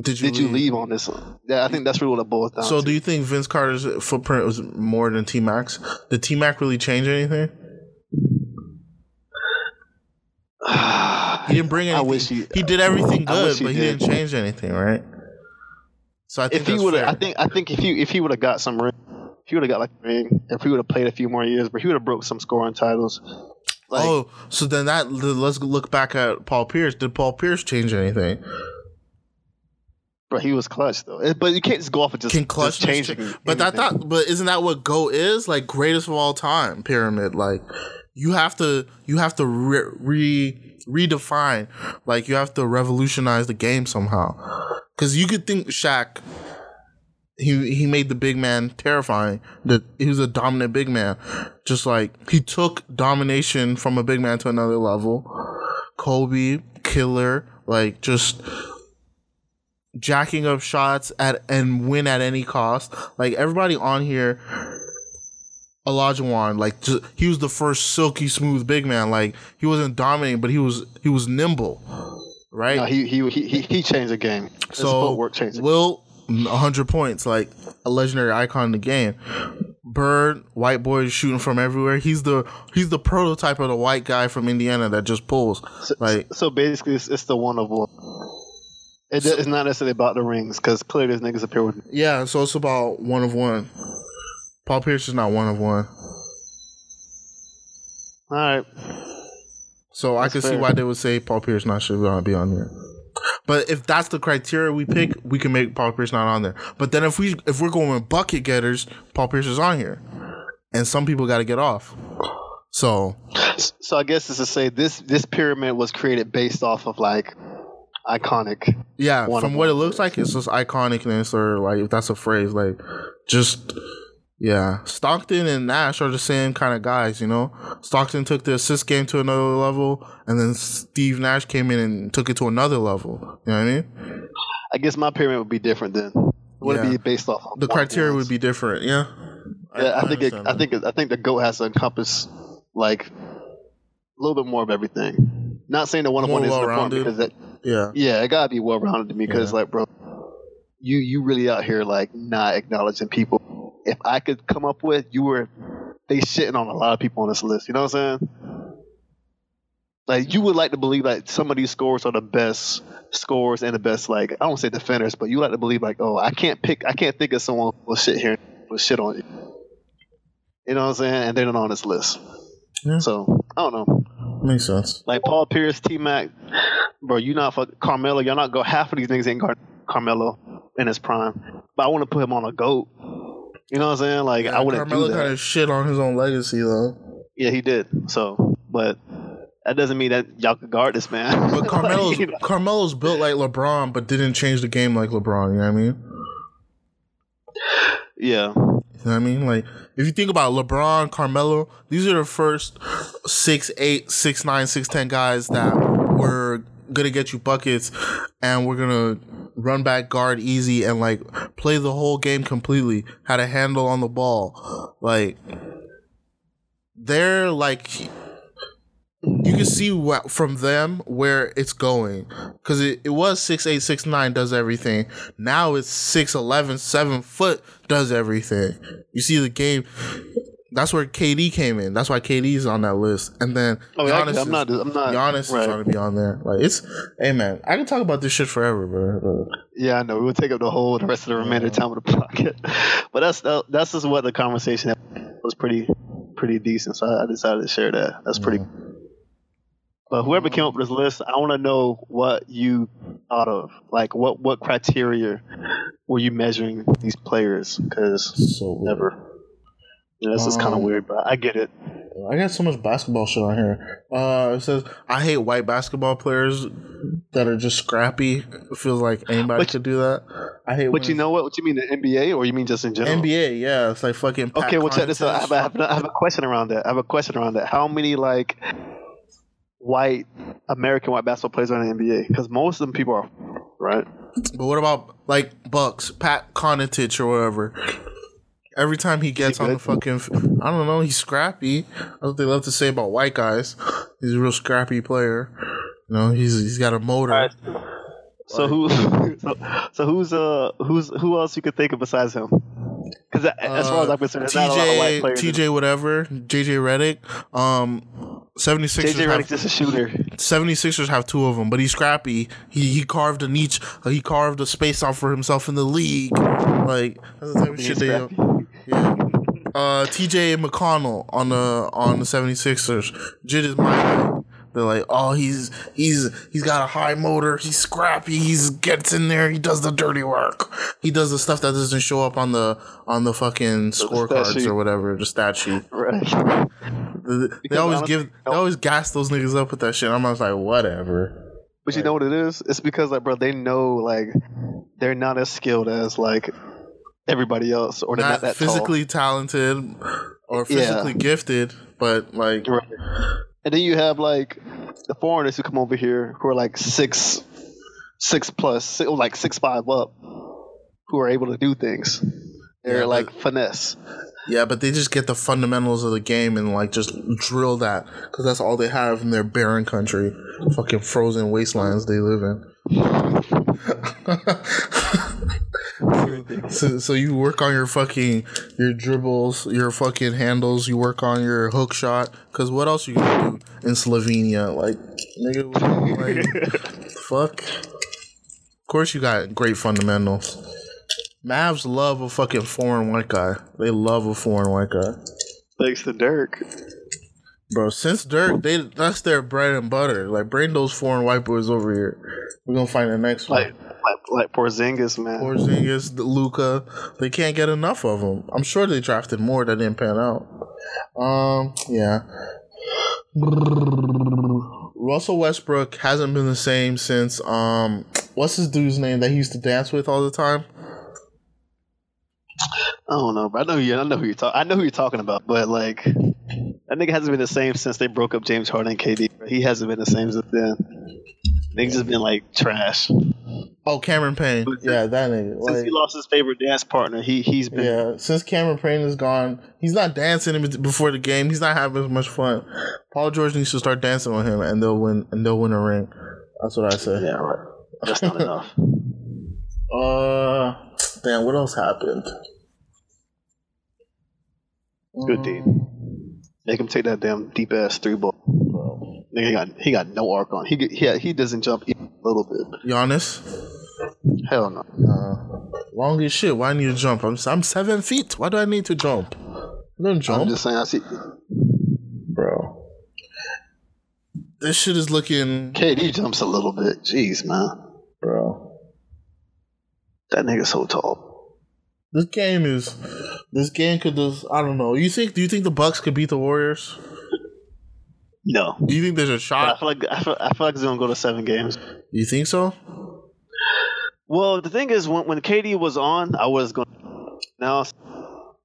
Did you did you leave on this one? Yeah, I think that's really what it boils down So to. do you think Vince Carter's footprint was more than T Mac's? Did T Mac really change anything? He didn't bring I anything. wish he- he did everything good, he but he did. didn't change anything, right? So I think if he would have. I think I think if he if he would have got some ring, if he would have got like a ring, if he would have played a few more years, but he would have broke some scoring titles. Like, oh, so then that let's look back at Paul Pierce. Did Paul Pierce change anything? But he was clutch though. It- but you can't just go off and just, Can clutch it. But that thought, but isn't that what Go is like? Greatest of all time pyramid. Like you have to you have to re, re redefine. Like you have to revolutionize the game somehow. Because you could think Shaq. He he made the big man terrifying. That he was a dominant big man. Just like he took domination from a big man to another level. Kobe, killer, like just jacking up shots at and win at any cost. Like everybody on here, Olajuwon, like just, he was the first silky smooth big man. Like he wasn't dominating, but he was he was nimble, right? No, he, he he he changed the game. His so footwork changed. will hundred points, like a legendary icon in the game. Bird, white boy shooting from everywhere. He's the he's the prototype of the white guy from Indiana that just pulls. Like So basically, it's, it's the one of one. It, it's not necessarily about the rings because clearly this niggas appear with. yeah, so it's about one of one. Paul Pierce is not one of one. All right, So I can see why they would say Paul Pierce not should be on here. But if that's the criteria we pick, we can make Paul Pierce not on there. But then if we if we're going with bucket getters, Paul Pierce is on here, and some people got to get off. So so I guess it's to say this this pyramid was created based off of like iconic. yeah, from what it looks like, it's just iconicness or like if that's a phrase, like just yeah. Stockton and Nash are the same kind of guys, you know. Stockton took the assist game to another level, and then Steve Nash came in and took it to another level. You know what I mean? I guess my pyramid would be different then. Would Yeah. it be based off of The criteria ones? would be different. Yeah. Yeah, I, think it, I think it, I think the goat has to encompass like a little bit more of everything. Not saying that one of More one is the one because that Yeah. yeah, it gotta be well rounded to me because like bro, you you really out here like not acknowledging people. If I could come up with, you were they shitting on a lot of people on this list. You know what I'm saying? Like you would like to believe like some of these scores are the best scores and the best like I don't say defenders, but you like to believe like oh I can't pick I can't think of someone who will shit here will shit on you. You know what I'm saying? And they're not on this list. Yeah. So I don't know. Makes sense. Like Paul Pierce, T Mac, bro, you not fuck Carmelo. Y'all not go. Half of these niggas ain't guard Carmelo in his prime. But I want to put him on a goat. You know what I'm saying? Like I wouldn't Carmelo do that. kind of shit on his own legacy though. Yeah, he did. So, but that doesn't mean that y'all could guard this man. But Carmelo's Like, you know? Carmelo's built like LeBron, but didn't change the game like LeBron. You know what I mean? yeah, You know what I mean? Like if you think about LeBron, Carmelo, these are the first six eight, six nine, six ten guys that were gonna get you buckets and we're gonna run back guard easy and like play the whole game completely. Had a handle on the ball. Like they're like you can see what, from them where it's going because it, it was 6'8 6'9 does everything now it's 6'11 7 foot does everything you see the game that's where KD came in that's why KD's on that list and then Oh, yeah, Giannis I'm not- is, I'm not- Giannis right. is trying to be on there like it's hey man I can talk about this shit forever bro yeah, I know. We would take up the whole the rest of the remainder time of the pocket. But that's that's just what the conversation was pretty pretty decent. So I, decided to share that. That's pretty. But whoever came up with this list, I want to know what you thought of. Like, what what criteria were you measuring these players? Because so never. Yeah, this is kind of Um, weird, but I get it. I got so much basketball shit on here. Uh, it says I hate white basketball players that are just scrappy. It feels like anybody But- could do that. I hate. But you know what? What you mean the NBA, or you mean just in general? NBA, yeah, it's like fucking. Pat Okay, well check this out. I have, I, have, I have a question around that. I have a question around that. How many like white American white basketball players are in the NBA? Because most of them people are right. But what about like Bucks, Pat Connaughton or whatever? Every time he gets on the fucking, I don't know, he's scrappy. That's what they love to say about white guys. He's a real scrappy player. You know, he's he's got a motor. So who? So, so who's uh who's who else you could think of besides him? Because as far as I'm concerned, there's not a lot of white TJ, players. in- TJ, whatever, JJ Redick. Um, 76ers JJ have Redick's just a shooter. 76ers have two of them, but he's scrappy. He he carved a niche. uh, He carved a space out for himself in the league. Like that's the type of He's shit they. Yeah. Uh, TJ McConnell on the on the 76ers. Jid is my guy. They're like, oh, he's he's he's got a high motor. He's scrappy. He's gets in there. He does the dirty work. He does the stuff that doesn't show up on the on the fucking scorecards or whatever, the stat sheet. Right. They, always honestly, give, they always gas those niggas up with that shit. I'm just like, whatever. But you know what it is? It's because like, bro, they know like they're not as skilled as like everybody else, or not, Not that physically talented or physically gifted, but like. Right. And then you have like the foreigners who come over here who are like six, six plus, si- like six five up, who are able to do things. They're Yeah, like but- finesse. yeah, but they just get the fundamentals of the game and like just drill that because that's all they have in their barren country, fucking frozen wastelands they live in. So, so you work on your fucking your dribbles, your fucking handles. You work on your hook shot. Cause what else you gonna do in Slovenia? Like, nigga, like, fuck. Of course, you got great fundamentals. Mavs love a fucking foreign white guy. They love a foreign white guy, Thanks to Dirk. Bro. Since Dirk, they that's their bread and butter. Like, bring those foreign white boys over here. We're gonna find the next one. Like, like, like Porzingis, man. Porzingis, Luka, they can't get enough of them. I'm sure they drafted more that didn't pan out. Um, yeah. Russell Westbrook hasn't been the same since um, what's his dude's name that he used to dance with all the time? I don't know, but I know you. I know who you're talking. I know who you're talking about, but like that nigga hasn't been the same since they broke up James Harden and KD. He hasn't been the same since then. Niggas just been like trash. Oh, Cameron Payne. Yeah, that nigga. Since Like, he lost his favorite dance partner, he he's been yeah, since Cameron Payne is gone, he's not dancing before the game. He's not having as much fun. Paul George needs to start dancing with him, and they'll win. And they'll win a ring. That's what I say. yeah right. That's not enough. Uh, damn. What else happened? Good D. Make him take that damn deep ass three ball. Nigga he got he got no arc on. He he he doesn't jump even a little bit. Giannis. Hell no. Uh, long as shit. Why I need to jump? I'm I'm seven feet. Why do I need to jump? I don't jump, I'm just saying. I see. bro. This shit is looking, KD jumps a little bit. Jeez, man. bro. That nigga's so tall. This game is. This game could just. I don't know. You think? Do you think the Bucks could beat the Warriors? No. Do you think there's a But I feel like I feel, I feel like it's gonna go to seven games. You think so? Well, the thing is, when when KD was on, I was going. Now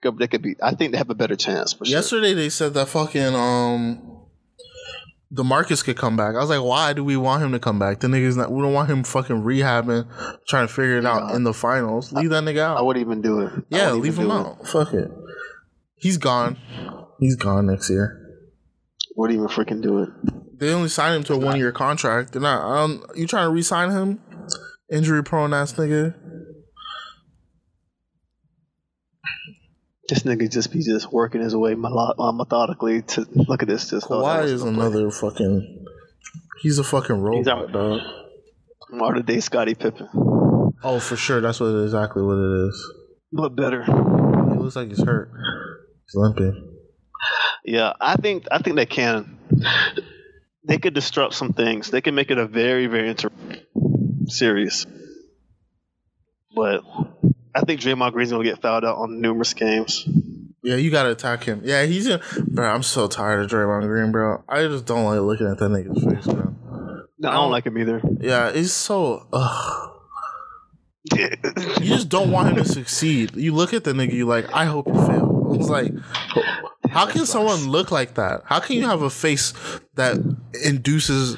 they could be. I think they have a better chance. For sure. Yesterday they said that fucking um. DeMarcus could come back. I was like, why do we want him to come back? The nigga's not. We don't want him fucking rehabbing, trying to figure it out in the finals. Leave that nigga out. I wouldn't even do it. Yeah, leave him do it. out. Fuck it. He's gone. He's gone next year. Wouldn't even freaking do it. They only signed him to a one year contract. They're not. Um, you trying to re-sign him? Injury prone ass nigga. This nigga just be just working his way uh, methodically to look at this. Just thought Kawhi is gonna play. another fucking. He's a fucking He's robot, out. dog. modern day Scottie Pippen, Oh, for sure. That's what exactly what it is. but better. He looks like he's hurt. He's limping. Yeah, I think I think they can. They could disrupt some things. They can make it a very very inter- series. But I think Draymond Green's gonna get fouled out on numerous games. Yeah, you gotta attack him. Yeah, he's in. Bro, I'm so tired of Draymond Green, bro. I just don't like looking at that nigga's face, bro. No, I don't like him either. Yeah, it's so. Ugh. You just don't want him to succeed. You look at the nigga, you like, I hope you fail. It's like, how can someone look like that? How can you have a face that induces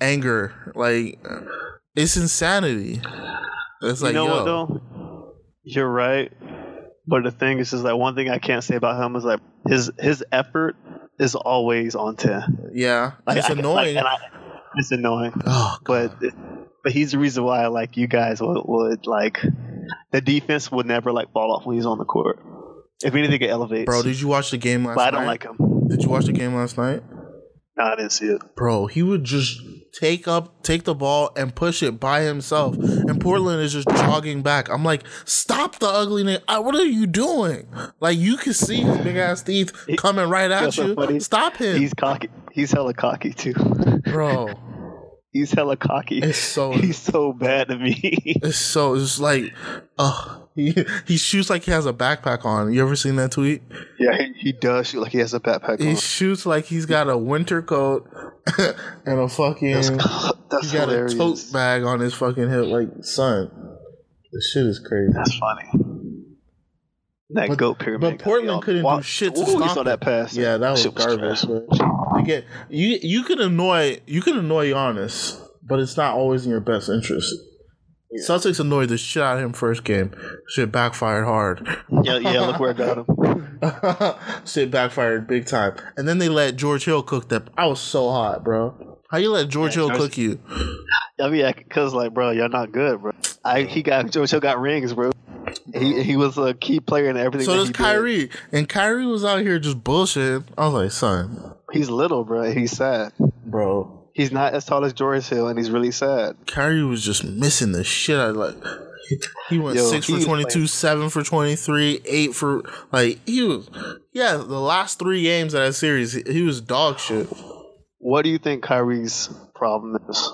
anger? Like, it's insanity. It's like, you know yo, what though? You're right. But the thing is, is that one thing I can't say about him is like his his effort is always on ten. yeah, Like, it's I annoying. Like, I, it's annoying. oh, But but he's the reason why like you guys would, would like the defense would never like fall off when he's on the court. If anything, it elevates. bro, did you watch the game last but I don't like him. Did you watch the game last night? No, I didn't see it. bro, he would just take up, take the ball and push it by himself. And Portland is just jogging back. I'm like, stop the ugliness. I, what are you doing? Like you can see his big ass teeth coming right at That's so you. Stop him, He's cocky. He's hella cocky too. bro. he's hella cocky. It's so- he's so bad to me. It's so it's like, uh, he he shoots like he has a backpack on. You ever seen that tweet? yeah, he, he does shoot like he has a backpack He on. shoots like he's got a winter coat and a fucking. That's, He got hilarious. a tote bag on his fucking hip. Like, son, this shit is crazy. That's funny. That But- goat pyramid. but Portland couldn't Wa- do shit to Ooh, you stop saw that pass. Yeah, that was garbage. But you you can annoy you can annoy Giannis, but it's not always in your best interest. Celtics annoyed the shit out of him first game. Shit backfired hard. Yeah, yeah. Look where it got him. shit backfired big time. And then they let George Hill cook that. I was so hot, bro. How you let George Hill George- cook you? I mean, yeah, cause like, bro, y'all not good, bro. I he got George Hill got rings, bro. He he was a key player in everything. So that does he did. Kyrie, and Kyrie was out here just bullshit. I was like, son, He's little, bro. He's sad. bro, He's not as tall as George Hill, and he's really sad. Kyrie was just missing the shit. I like. He went Yo, six he for twenty two, playing- seven for twenty three, eight for like he was. Yeah, the last three games of that series, he, he was dog shit. What do you think Kyrie's problem is?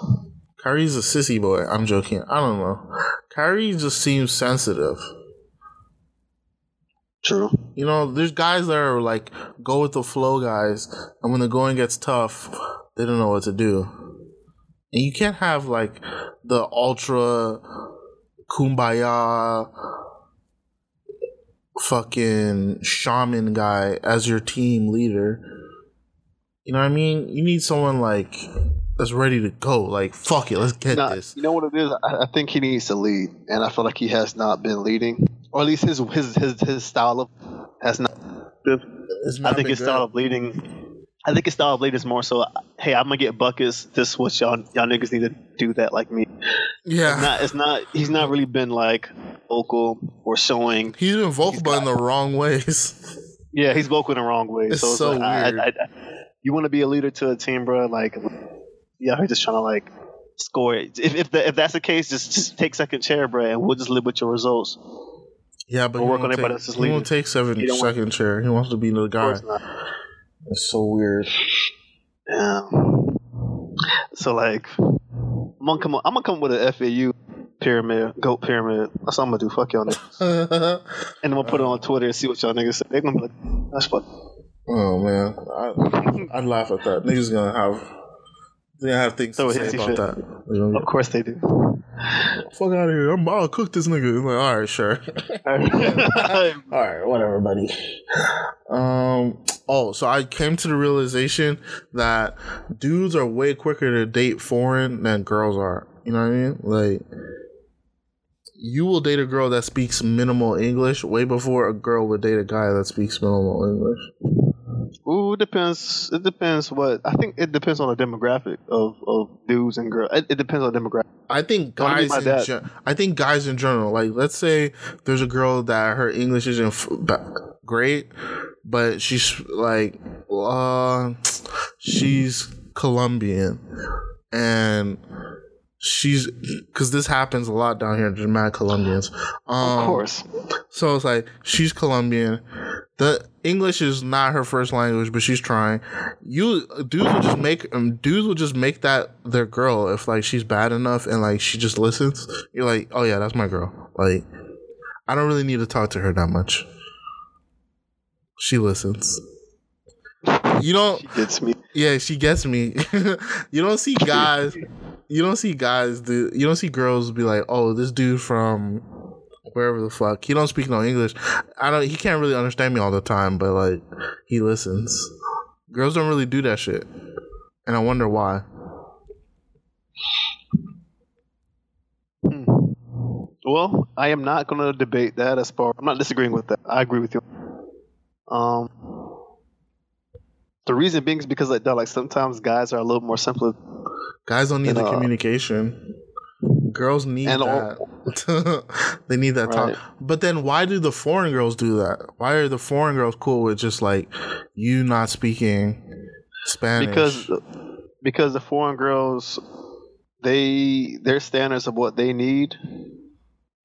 Kyrie's a sissy boy. I'm joking. I don't know. Kyrie just seems sensitive. True. You know, there's guys that are like go with the flow guys, and when the going gets tough, they don't know what to do. And you can't have like the ultra kumbaya fucking shaman guy as your team leader. You know what I mean? You need someone like that's ready to go. Like, fuck it, let's get Nah, this. you know what it is? I, I think he needs to lead, and I feel like he has not been leading, or at least his his his, his style of has not. It's I think his good. style of leading. I think his style of leading is more so. Hey, I'm gonna get buckets. This is what y'all y'all niggas need to do that like me. Yeah. Not it's not. He's not really been like vocal or showing. He's been vocal, but in the wrong ways. Yeah, he's vocal in the wrong ways. It's so it's so like, I- weird. I, I, you want to be a leader to a team, bro? Like, yeah, he's just trying to like score it. If if, the, if that's the case, just, just take second chair, bro, and we'll just live with your results. Yeah, but he work won't on take, everybody he won't take seven don't want- second chair. He wants to be the guy. It's so weird. Yeah. So like, I'm gonna come. I'm gonna come with an FAU pyramid, goat pyramid. That's what I'm gonna do. Fuck y'all niggas. And I'm gonna put it on Twitter and see what y'all niggas say. They're gonna be like, that's fuck. Oh, man, I, I'd laugh at that. Niggas gonna have they have things to say about that. They're Of course they do. Fuck out of here! I'm, I'll cook this nigga. I'm like, all right, sure. all right, whatever, buddy. Um. Oh, so I came to the realization that dudes are way quicker to date foreign than girls are. You know what I mean? Like, you will date a girl that speaks minimal English way before a girl would date a guy that speaks minimal English. Ooh, it depends. It depends what. I think it depends on the demographic of, of dudes and girls. It, it depends on the demographic. I think guys mean in gen- I think guys in general, like let's say there's a girl that her English isn't f- great, but she's like, uh, she's Colombian, and she's because this happens a lot down here. There's mad Colombians. Um, Of course. so it's like she's Colombian. The English is not her first language, but she's trying. You dudes will just make um, dudes will just make that their girl if like she's bad enough and like she just listens. You're like, oh yeah, that's my girl. Like, I don't really need to talk to her that much. She listens. You don't. It's me. Yeah, she gets me. you don't see guys. You don't see guys. Do, you don't see girls be like, "Oh, this dude from wherever the fuck." He don't speak no English. I don't. He can't really understand me all the time, but like, he listens. Girls don't really do that shit, and I wonder why. Well, I am not going to debate that as far. I'm not disagreeing with that. I agree with you. Um, the reason being is because like that, like sometimes guys are a little more simpler. Guys don't need the uh, communication. Girls need that. they need that Right. talk. But then why do the foreign girls do that? Why are the foreign girls cool with just like you not speaking Spanish? because because the foreign girls they their standards of what they need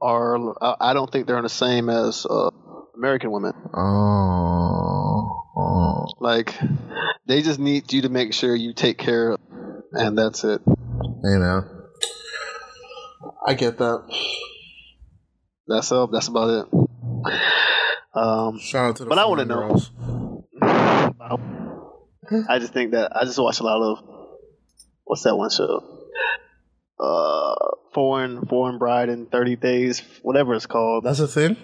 are I- I don't think they're in the same as uh, American women. oh, oh, Like they just need you to make sure you take care of, and that's it. you know. I get that. That's up. That's about it. Um, Shout out to the But I wanna know. I just think that I just watch a lot of what's that one show? Uh, foreign foreign bride in thirty days, whatever it's called, That's a thing.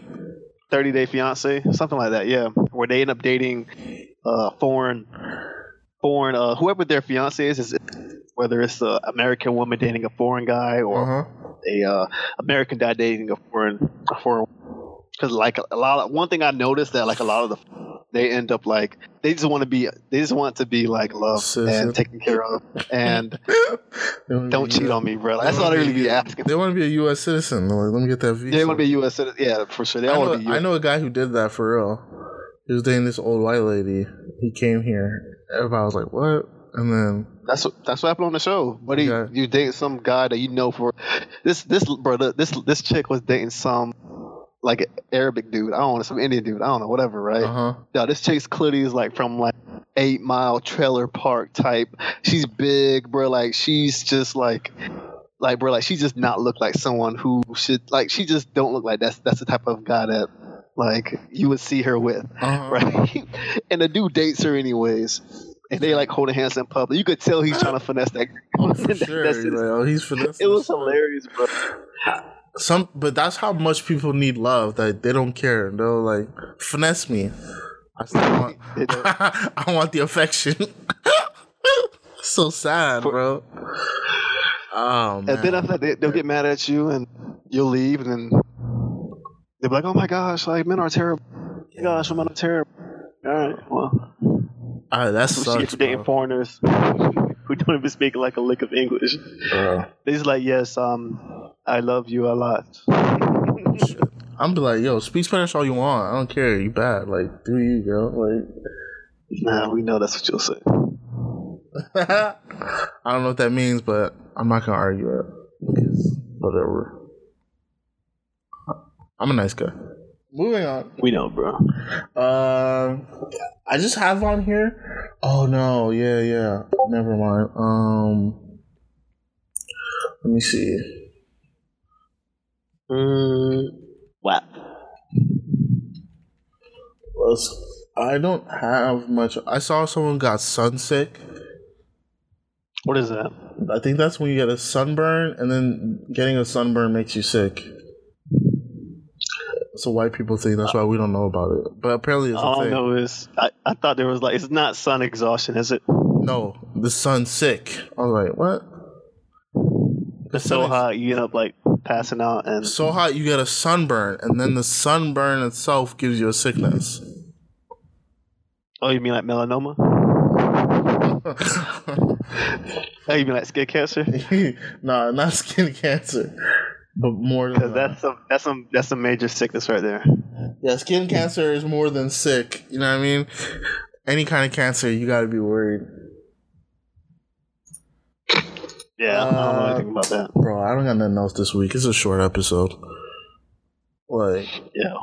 Thirty day fiance, something like that. Yeah, where they end up dating uh foreign foreign uh whoever their fiance is, is whether it's an American woman dating a foreign guy or Uh-huh. a uh, American guy dating a foreign a foreign because like a lot of one thing I noticed that like a lot of the they end up like they just want to be they just want to be like loved and taken care of and don't cheat on me, bro. That's all they really be- asking. They want to be a U.S. citizen. Like, let me get that visa. They want to be a U.S. citizen. Yeah, for sure. They I know, want to be. I know a guy who did that for real. He was dating this old white lady. He came here. Everybody was like, "What?" And then That's what that's what happened on the show. Buddy, Yeah. you date some guy that you know for this this brother this this chick was dating some like an Arabic dude. I don't know some Indian dude. I don't know whatever. Right? uh huh. No, this chick's clearly is like from like eight mile trailer park type. She's big, bro. Like she's just like like bro, like she just not look like someone who should like she just don't look like that's that's the type of guy that like you would see her with. Uh-huh. Right? and the dude dates her anyways. And they like holding hands in public. You could tell he's trying to finesse that girl. Oh, for sure. that's You're like, oh, he's finessing. it was hilarious, bro. Some, but that's how much people need love. That they don't care. They'll like finesse me. I still want. I want the affection. so sad, bro. Oh man. And then after that, they, they'll get mad at you and you'll leave, and then they'll be like, "Oh my gosh, like men are terrible. Oh my gosh, men are terrible." All right, well, Ah, that's we see sucks, you dating foreigners who don't even speak like a lick of English. Bro. They're just like, "Yes, um, I love you a lot." I'm be like, yo, speak Spanish all you want. I don't care. You bad. Like, do you, girl? Like, Nah, we know that's what you'll say. I don't know what that means, but I'm not gonna argue it because whatever. I'm a nice guy. Moving on. We know, bro. Uh, I just have on here. Oh no, yeah, yeah. Never mind. Um, let me see. Mm, what? Let's. I don't have much. I saw someone got sun sick. What is that? I think that's when you get a sunburn, and then getting a sunburn makes you sick. So white people think that's why we don't know about it, but apparently it's a All I know is I, I thought there was like it's not sun exhaustion, is it? No, the sun's sick. I was like, what? It's so hot you end up like passing out and So hot you get a sunburn, and then the sunburn itself gives you a sickness. oh, you mean like melanoma? Oh, you mean like skin cancer? nah, not skin cancer, but more than that. that's some that's some that's some major sickness right there. Yeah, skin cancer is more than sick. You know what I mean? Any kind of cancer, you got to be worried. Yeah, I don't know Uh, anything about that. Bro, I don't got nothing else this week. It's a short episode. Like, Yeah,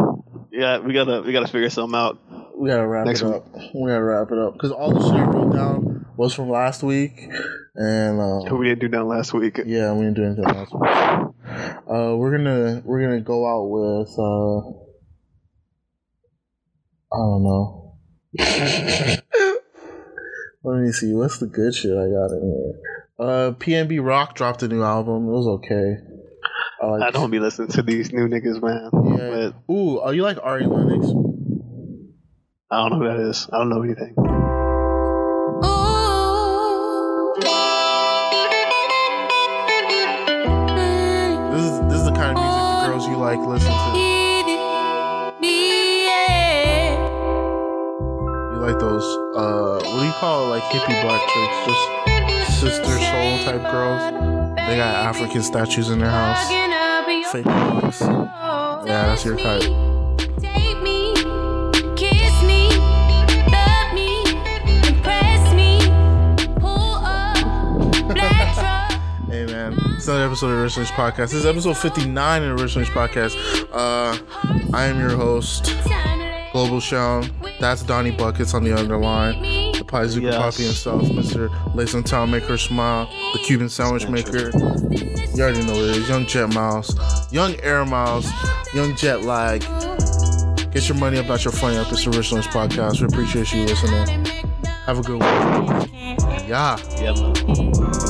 yeah, we gotta we gotta figure something out. we gotta wrap Next it up. We gotta wrap it up because all the shit I wrote down was from last week, and uh, We didn't do that last week. yeah, we didn't do anything last week. Uh, we're gonna we're gonna go out with uh, I don't know. Let me see. What's the good shit I got in here? Uh, PNB Rock dropped a new album. It was okay. I, like I don't be listening to these new niggas, man. Yeah. But Ooh, are you like Ari Lennox? I don't know who that is. I don't know anything. This is this is the kind of music the girls you like listen to. You like those uh what do you call it? Like hippie black chicks, just sister soul type girls. They got African statues in their house. Fake rocks. Yeah, that's your type. Take me, kiss me, love me, impress me, pull up, black truck. Hey man, it's another episode of Originals Podcast. This is episode 59 in Originals Podcast. Uh I am your host, Global Sean. That's Donnie Buckets on the underline. The Paizuka Yes. Poppy himself, Mr. Lace and Town Maker Smile, the Cuban Sandwich Maker. You already know it is. Young Jet Miles, Young Air Miles, Young Jet Lag. Get your money up, not your funny up. It's the Originals Podcast. We appreciate you listening. Have a good one. Yeah. Yep.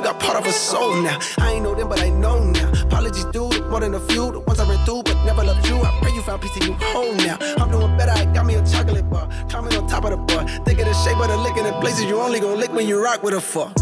You got part of a soul now. I ain't know them, but I know now. Apologies, dude, more than a few. The ones I ran through, but never loved you. I pray you found peace and you home now. I'm doing better, I got me a chocolate bar. Climbing on top of the bar. Think of the shape of the lick in the places you only gon' lick when you rock with a fuck.